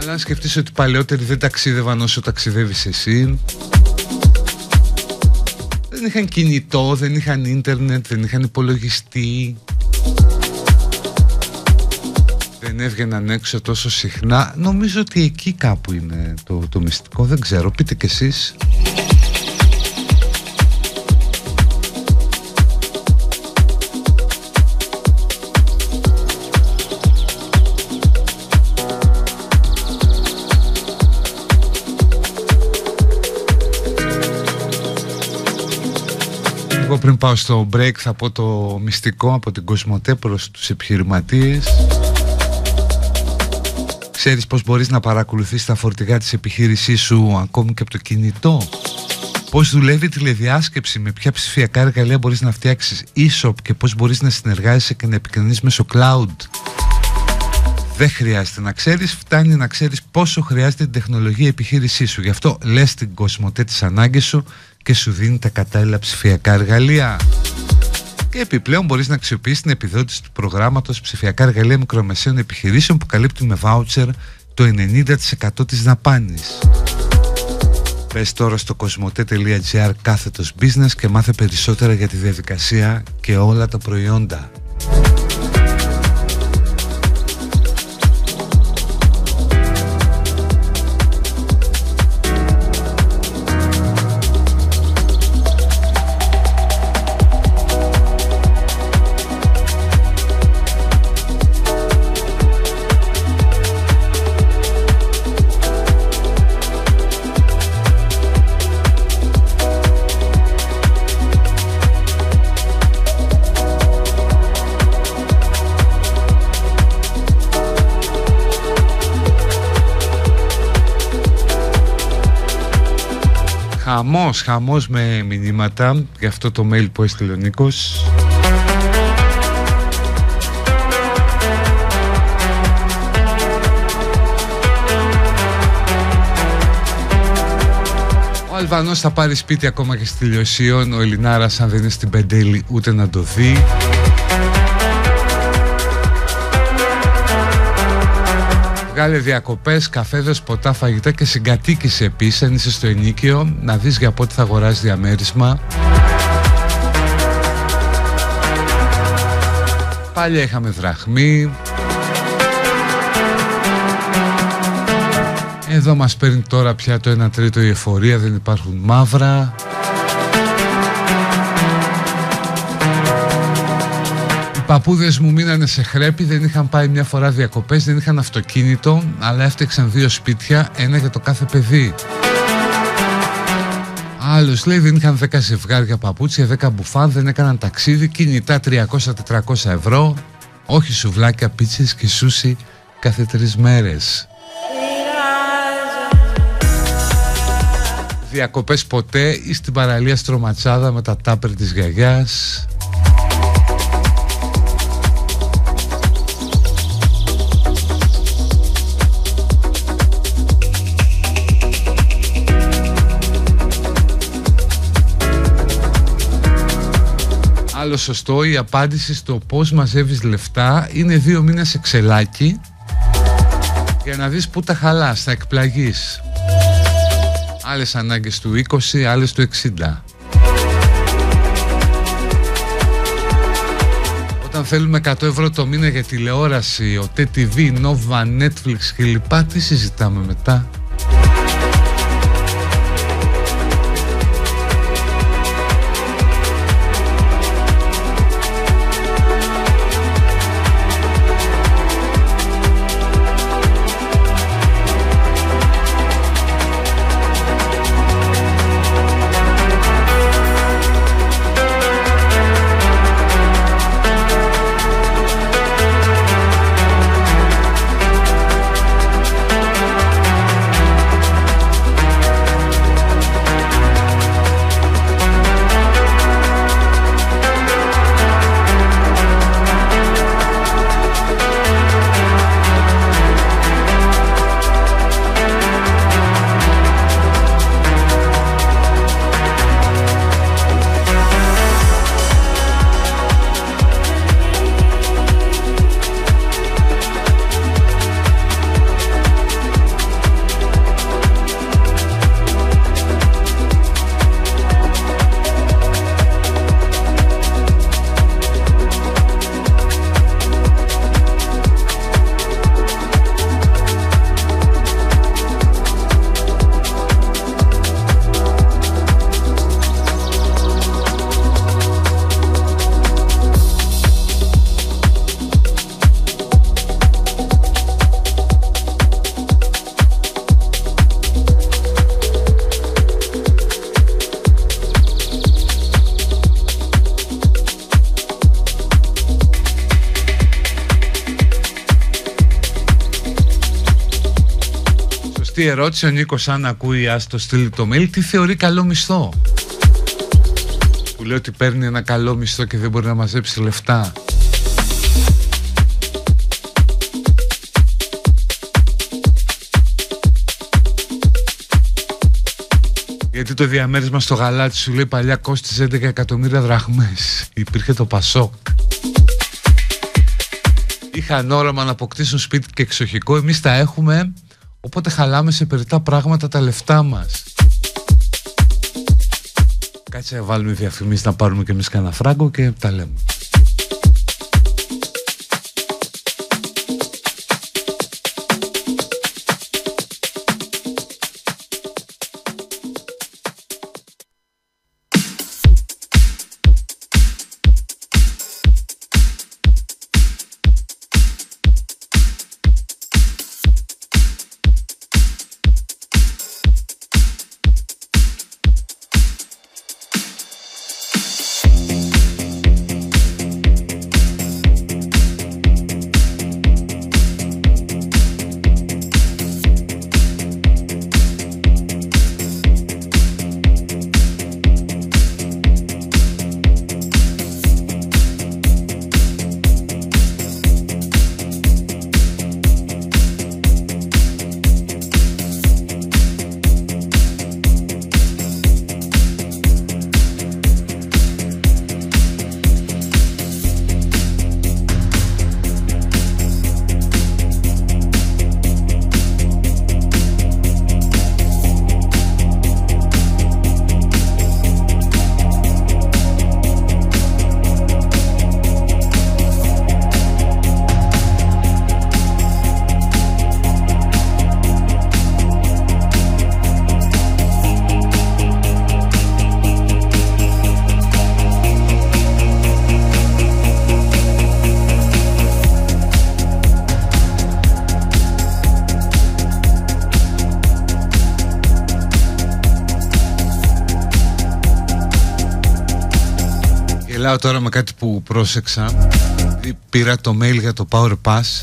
Αλλά αν σκεφτείς ότι παλαιότεροι δεν ταξίδευαν όσο ταξιδεύεις εσύ δεν είχαν κινητό, δεν είχαν ίντερνετ, δεν είχαν υπολογιστή. Δεν έβγαιναν έξω τόσο συχνά. Νομίζω ότι εκεί κάπου είναι το, το μυστικό δεν ξέρω, πείτε κι εσείς πριν πάω στο break θα πω το μυστικό από την Κοσμοτέ προς τους επιχειρηματίες Ξέρεις πως μπορείς να παρακολουθείς τα φορτηγά της επιχείρησής σου ακόμη και από το κινητό; Πώς δουλεύει η τηλεδιάσκεψη, με ποια ψηφιακά εργαλεία μπορείς να φτιάξεις e-shop και πώς μπορείς να συνεργάζεσαι και να επικοινωνείς μέσω cloud; Δεν χρειάζεται να ξέρεις, φτάνει να ξέρεις πόσο χρειάζεται την τεχνολογία επιχείρησής σου. Γι' αυτό λες την Κοσμοτέ τις ανάγκες σου και σου δίνει τα κατάλληλα ψηφιακά εργαλεία. Και επιπλέον μπορείς να αξιοποιήσεις την επιδότηση του προγράμματος ψηφιακά εργαλεία μικρομεσαίων επιχειρήσεων που καλύπτουν με βάουτσερ το 90% της δαπάνης. Πες τώρα στο κοσμοτέ.gr κάθετος business και μάθε περισσότερα για τη διαδικασία και όλα τα προϊόντα. Χαμός, χαμός με μηνύματα για αυτό το mail που έστειλε ο Νίκος. Ο Αλβανός θα πάρει σπίτι ακόμα και στη Λιωσίων. Ο Ελληνάρας αν δεν είναι στην Πεντέλη ούτε να το δει Βγάλε διακοπές, καφέδες, ποτά, φαγητά και συγκατοίκησε επίσης αν είσαι στο ενίκιο να δεις για πότε θα αγοράσει διαμέρισμα. Πάλι είχαμε δραχμή. Εδώ μας παίρνει τώρα πια το 1 τρίτο η εφορία, δεν υπάρχουν μαύρα. Παππούδες μου μείνανε σε χρέπη, δεν είχαν πάει μια φορά διακοπές, δεν είχαν αυτοκίνητο, αλλά έφτιαξαν δύο σπίτια, ένα για το κάθε παιδί. Άλλος λέει δεν είχαν 10 ζευγάρια παπούτσια, 10 μπουφάν, δεν έκαναν ταξίδι, κινητά 300-400 ευρώ, όχι σουβλάκια, πίτσες και σούσι κάθε τρεις μέρες. Διακοπές ποτέ ή στην παραλία στρωματσάδα με τα τάπερ της γιαγιάς Άλλο σωστό, η απάντηση στο πώς μαζεύεις λεφτά είναι δύο μήνες σε ξελάκι για να δεις πού τα χαλάς, θα εκπλαγείς. Άλλες ανάγκες του 20, άλλες του 60. Όταν Όταν θέλουμε 100 ευρώ το μήνα για τηλεόραση, ο TTV, Nova, Netflix κλπ. Τι συζητάμε μετά; Ερώτηση ο Νίκος αν ακούει ας το στείλει το mail τι θεωρεί καλό μισθό. Που λέει ότι παίρνει ένα καλό μισθό και δεν μπορεί να μαζέψει λεφτά. Γιατί το διαμέρισμα στο γαλάτι σου λέει παλιά κόστιζε 11 εκατομμύρια δραχμές. Υπήρχε το Πασόκ. Είχαν όραμα να αποκτήσουν σπίτι και εξοχικό. Εμείς τα έχουμε Οπότε χαλάμε σε περιτά πράγματα τα λεφτά μας. Κάτσε να βάλουμε διαφημίσεις να πάρουμε και εμείς κανένα φράγκο και τα λέμε κάτι που πρόσεξα. Πήρα το mail για το Power Pass.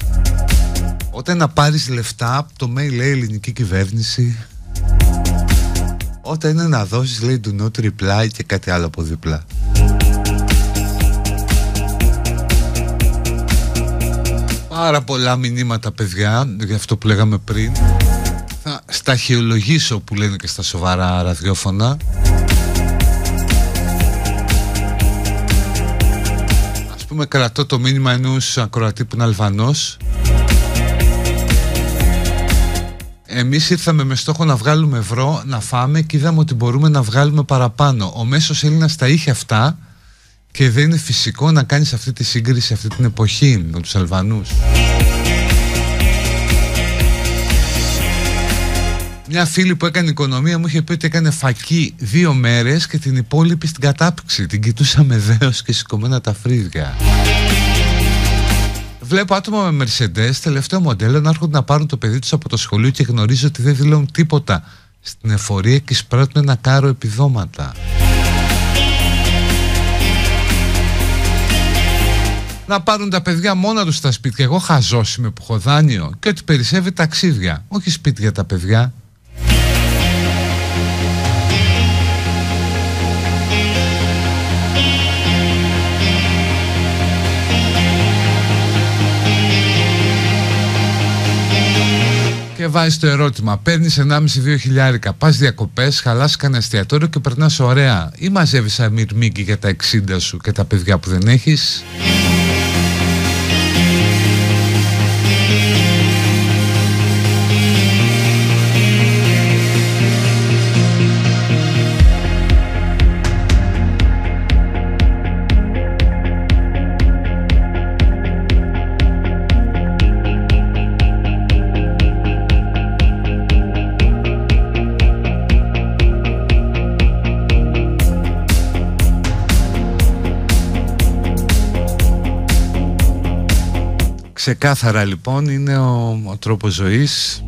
Όταν να πάρεις λεφτά Το mail λέει ελληνική κυβέρνηση Όταν είναι να δώσεις λέει do not reply Και κάτι άλλο από δίπλα. Πάρα πολλά μηνύματα παιδιά Για αυτό που λέγαμε πριν. Θα σταχυολογήσω που λένε και στα σοβαρά ραδιόφωνα πούμε κρατώ το μήνυμα ενός ακροατή που είναι Αλβανός Εμείς ήρθαμε με στόχο να βγάλουμε ευρώ, να φάμε και είδαμε ότι μπορούμε να βγάλουμε παραπάνω. Ο μέσος Έλληνας τα είχε αυτά και δεν είναι φυσικό να κάνεις αυτή τη σύγκριση αυτή την εποχή με τους Αλβανούς. Μια φίλη που έκανε οικονομία μου είχε πει ότι έκανε φακή δύο μέρες και την υπόλοιπη στην κατάπηξη. Την κοιτούσα με δέος και σηκωμένα τα φρύδια. Βλέπω άτομα με Mercedes, τελευταίο μοντέλο, να έρχονται να πάρουν το παιδί τους από το σχολείο και γνωρίζω ότι δεν δηλώνουν τίποτα στην εφορία και σπράττουν ένα κάρο επιδόματα. να πάρουν τα παιδιά μόνα τους στα σπίτια. Εγώ χαζός είμαι που έχω δάνειο και ότι περισσεύει ταξίδια. Όχι σπίτια τα παιδιά. Βάζει το ερώτημα: Παίρνεις 1,5-2 χιλιάρικα, πας διακοπές, χαλάς κανένα εστιατόριο και περνάς ωραία. Ή μαζεύεις αμυρμήγκη για τα 60 σου και τα παιδιά που δεν έχεις. Ξεκάθαρα λοιπόν είναι ο, ο τρόπος ζωής.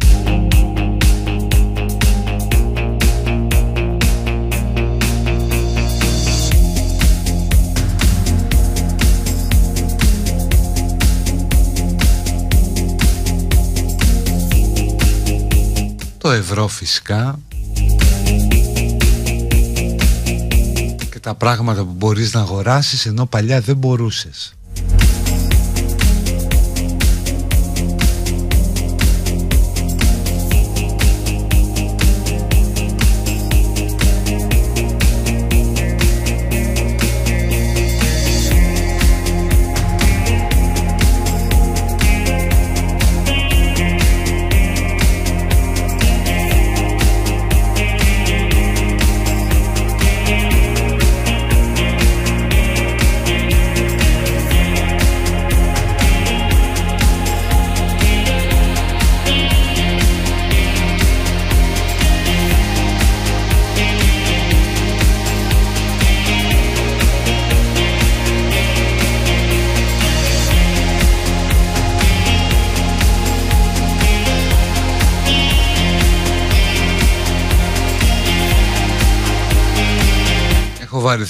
Το ευρώ φυσικά. Και τα πράγματα που μπορείς να αγοράσεις ενώ παλιά δεν μπορούσες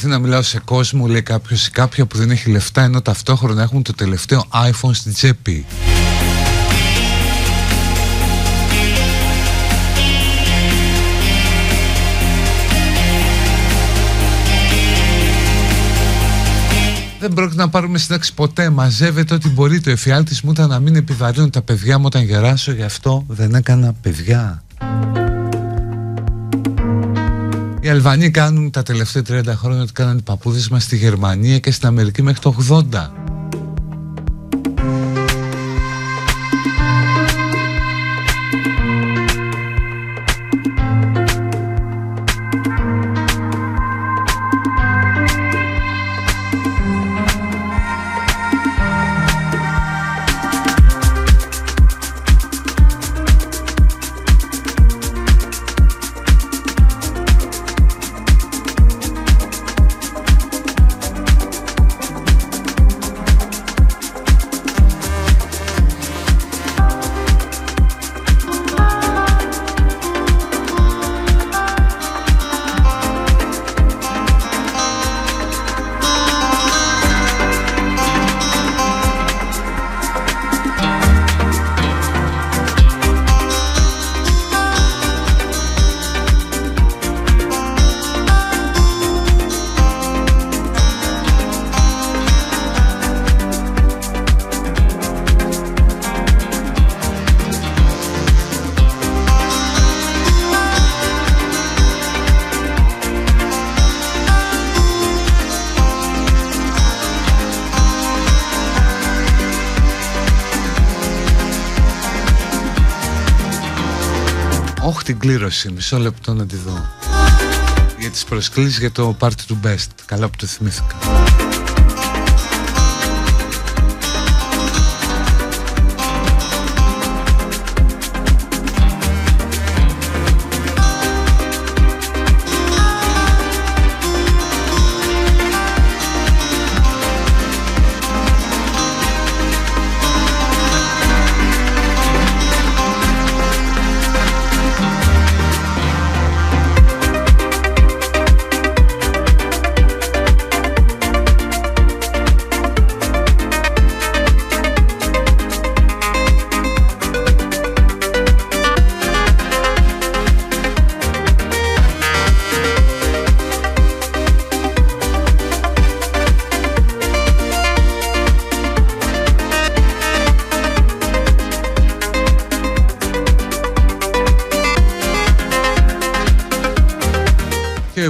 να μιλάω σε κόσμο, λέει κάποιος ή κάποια που δεν έχει λεφτά, ενώ ταυτόχρονα έχουν το τελευταίο iPhone στην τσέπη. Δεν πρόκειται να πάρουμε σύνταξη ποτέ. Μαζεύεται ό,τι μπορεί. Το εφιάλτη μου ήταν να μην επιβαρύνουν τα παιδιά μου όταν γεράσω, γι' αυτό δεν έκανα παιδιά. Οι Αλβανοί κάνουν τα τελευταία 30 χρόνια ότι κάνανε οι παππούδες μας στη Γερμανία και στην Αμερική μέχρι το 80. Κλήρωση, μισό λεπτό να τη δω. Για τις προσκλήσεις για το party του best. Καλά που το θυμήθηκα.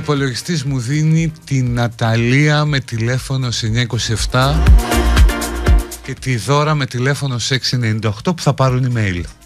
Υπολογιστής μου δίνει την Ναταλία με τηλέφωνο 927 και τη Δώρα με τηλέφωνο 698 που θα πάρουν email.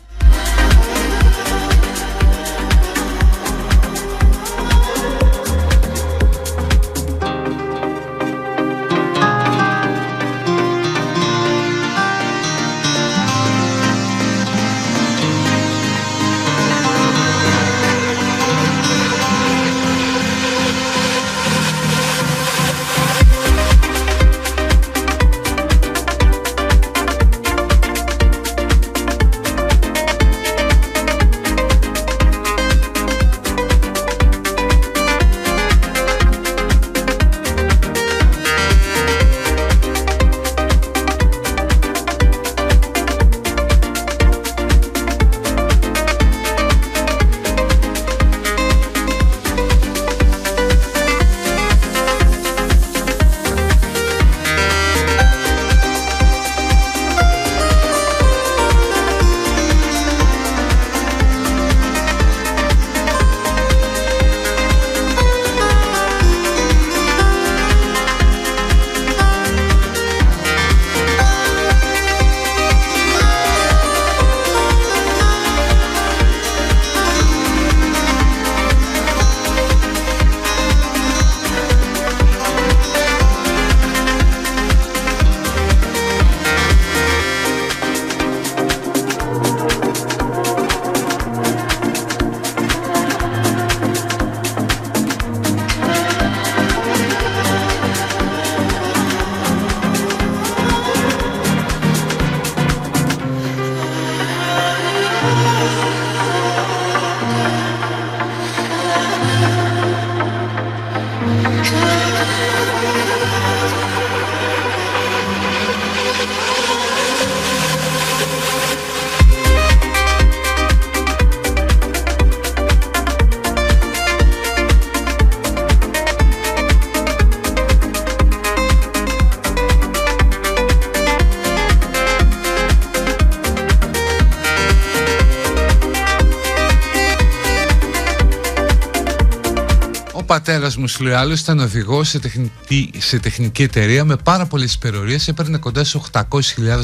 Πατέρα μου άλλο ήταν οδηγό σε, τεχνική, σε τεχνική εταιρεία με πάρα πολλές υπερορίες. Έπαιρνε κοντά σε 800.000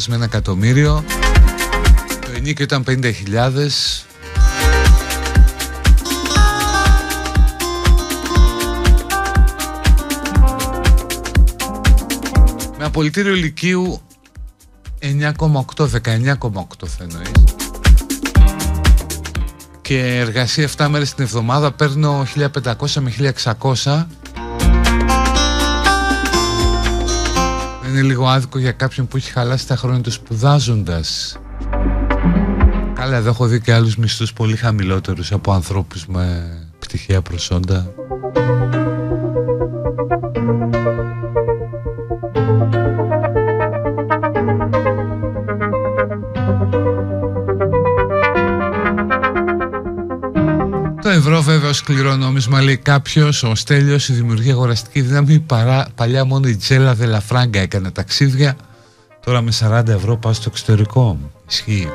με ένα εκατομμύριο. Το ενίκιο ήταν 50.000. Με απολυτήριο ηλικίου 9,8, 19,8 θα εννοείς και εργασία 7 μέρες την εβδομάδα παίρνω 1500 με 1600 είναι λίγο άδικο για κάποιον που έχει χαλάσει τα χρόνια του σπουδάζοντας. Καλά εδώ έχω δει και άλλους μισθούς πολύ χαμηλότερους από ανθρώπους με πτυχία προσόντα ευρώ βέβαια σκληρό νόμισμα λέει κάποιος. Ο Στέλιος η δημιουργία αγοραστική δύναμη παρά, παλιά μόνο η Τζέλα Δελαφράγκα έκανε ταξίδια τώρα με 40 ευρώ πάω στο εξωτερικό ισχύει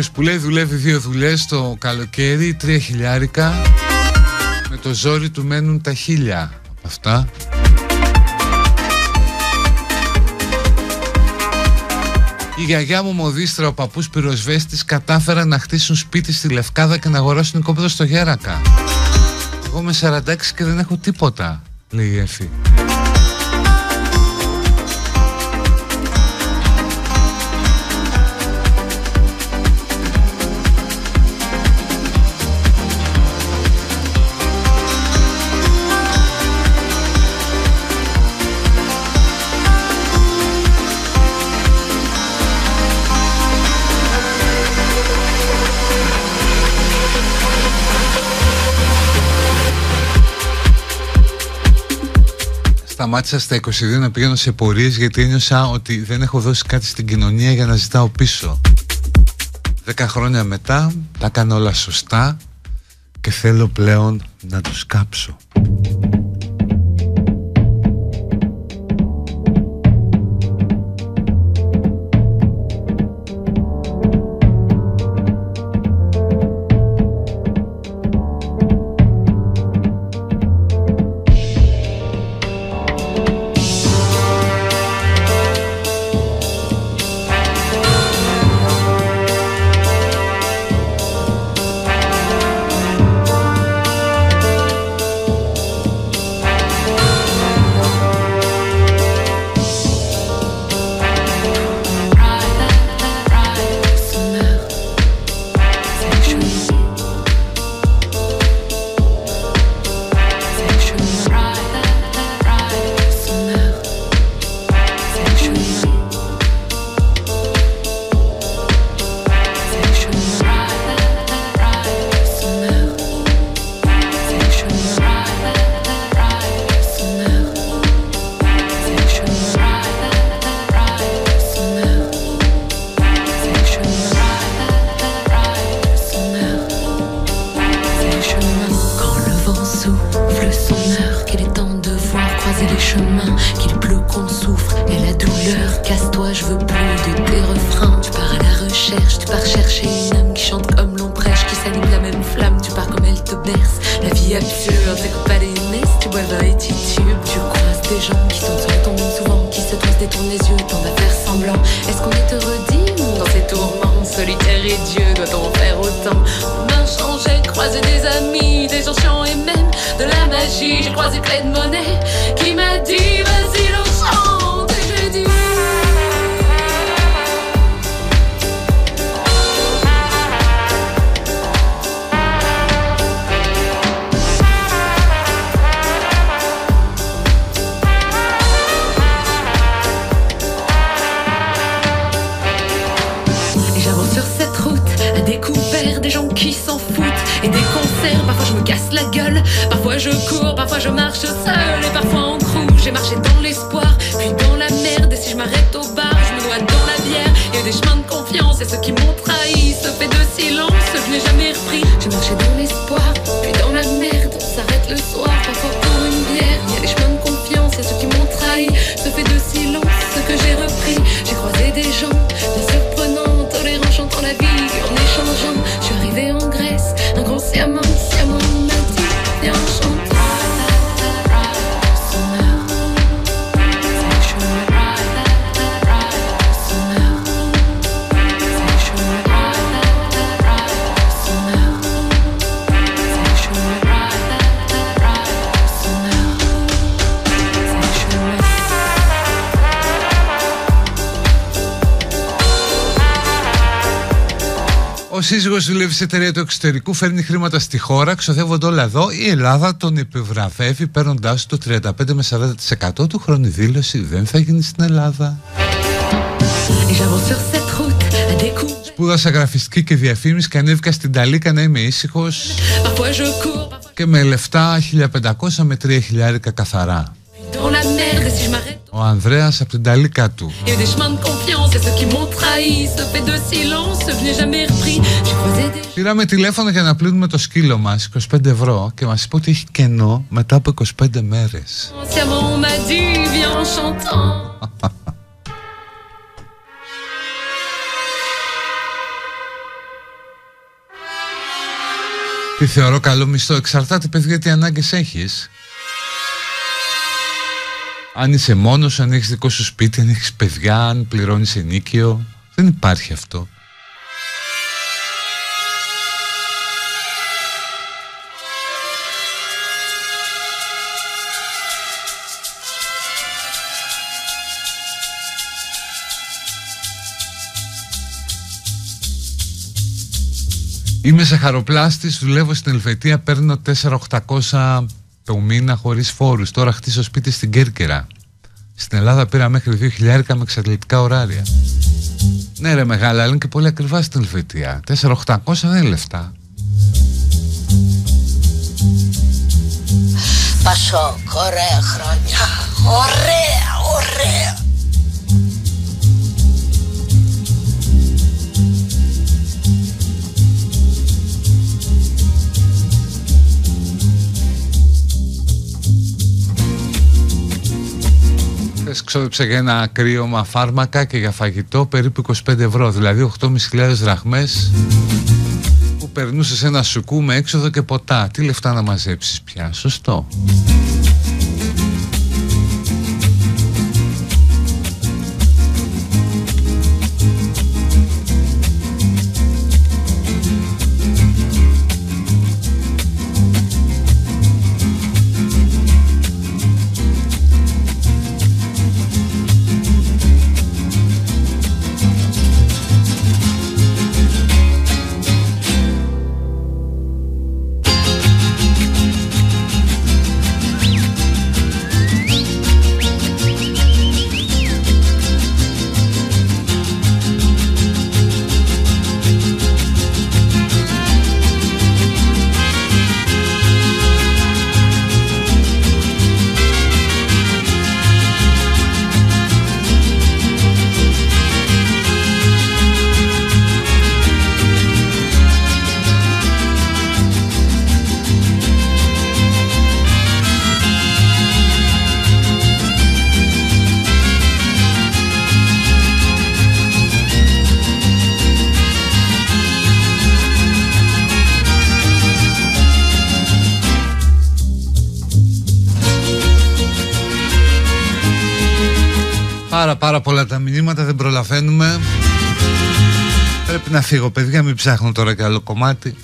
κάποιος που λέει δουλεύει δύο δουλειές το καλοκαίρι, τρία χιλιάρικα με το ζόρι του μένουν τα χίλια από αυτά Η γιαγιά μου μοδίστρα, ο παππούς πυροσβέστης κατάφεραν να χτίσουν σπίτι στη Λευκάδα και να αγοράσουν κόπεδο στο Γέρακα. Εγώ είμαι 46 και δεν έχω τίποτα, λέει η Εφη. Σταμάτησα στα 22 να πηγαίνω σε πορείες γιατί ένιωσα ότι δεν έχω δώσει κάτι στην κοινωνία για να ζητάω πίσω. Δέκα χρόνια μετά τα έκανα όλα σωστά και θέλω πλέον να τους κάψω. Δουλεύει σε εταιρεία του εξωτερικού, φέρνει χρήματα στη χώρα, ξοδεύονται όλα εδώ. Η Ελλάδα τον επιβραβεύει παίρνοντάς το 35 με 40% του χρόνου δήλωση. Δεν θα γίνει στην Ελλάδα. Σπούδασα γραφιστική και διαφήμιση και ανέβηκα στην Ταλίκα να είμαι ήσυχος. Και με λεφτά 1500 με 3000 καθαρά. Ο Ανδρέας από την Ταλίκα του. Πήραμε τηλέφωνο για να πλύνουμε το σκύλο μας 25 ευρώ και μας είπε ότι έχει κενό μετά από 25 μέρες. Τι θεωρώ καλό μισθό. Εξαρτάται παιδιά τι ανάγκες έχεις αν είσαι μόνος, αν έχεις δικό σου σπίτι, αν έχεις παιδιά, αν πληρώνεις ενίκιο. Δεν υπάρχει αυτό. Είμαι ζαχαροπλάστης, δουλεύω στην Ελβετία, παίρνω 4.800 το μήνα χωρίς φόρους. Τώρα χτίσω σπίτι στην Κέρκυρα. Στην Ελλάδα πήρα μέχρι 2.000 με εξαρτητικά ωράρια. Ναι ρε μεγάλα, αλλά είναι και πολύ ακριβά στην Ελβετία. 4.800 δεν είναι λεφτά. Πασό, ωραία χρόνια. Ωραία, ωραία. Χθες ξόδεψα για ένα κρύωμα φάρμακα και για φαγητό περίπου 25 ευρώ, δηλαδή 8.500 δραχμές που περνούσε σε ένα σουκού με έξοδο και ποτά. Τι λεφτά να μαζέψεις πια, σωστό. Φύγω παιδιά μην ψάχνω τώρα και άλλο κομμάτι.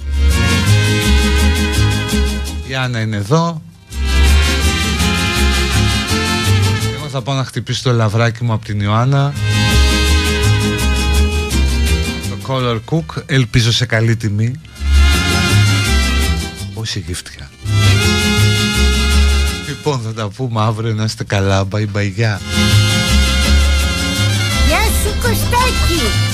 Η Άννα είναι εδώ. Εγώ θα πάω να χτυπήσω το λαβράκι μου από την Ιωάννα. Το Color Cook Ελπίζω σε καλή τιμή. Πόση γύφτηκα Λοιπόν θα τα πούμε αύριο να είστε καλά. Bye bye γεια. Γεια σου Κωστάκη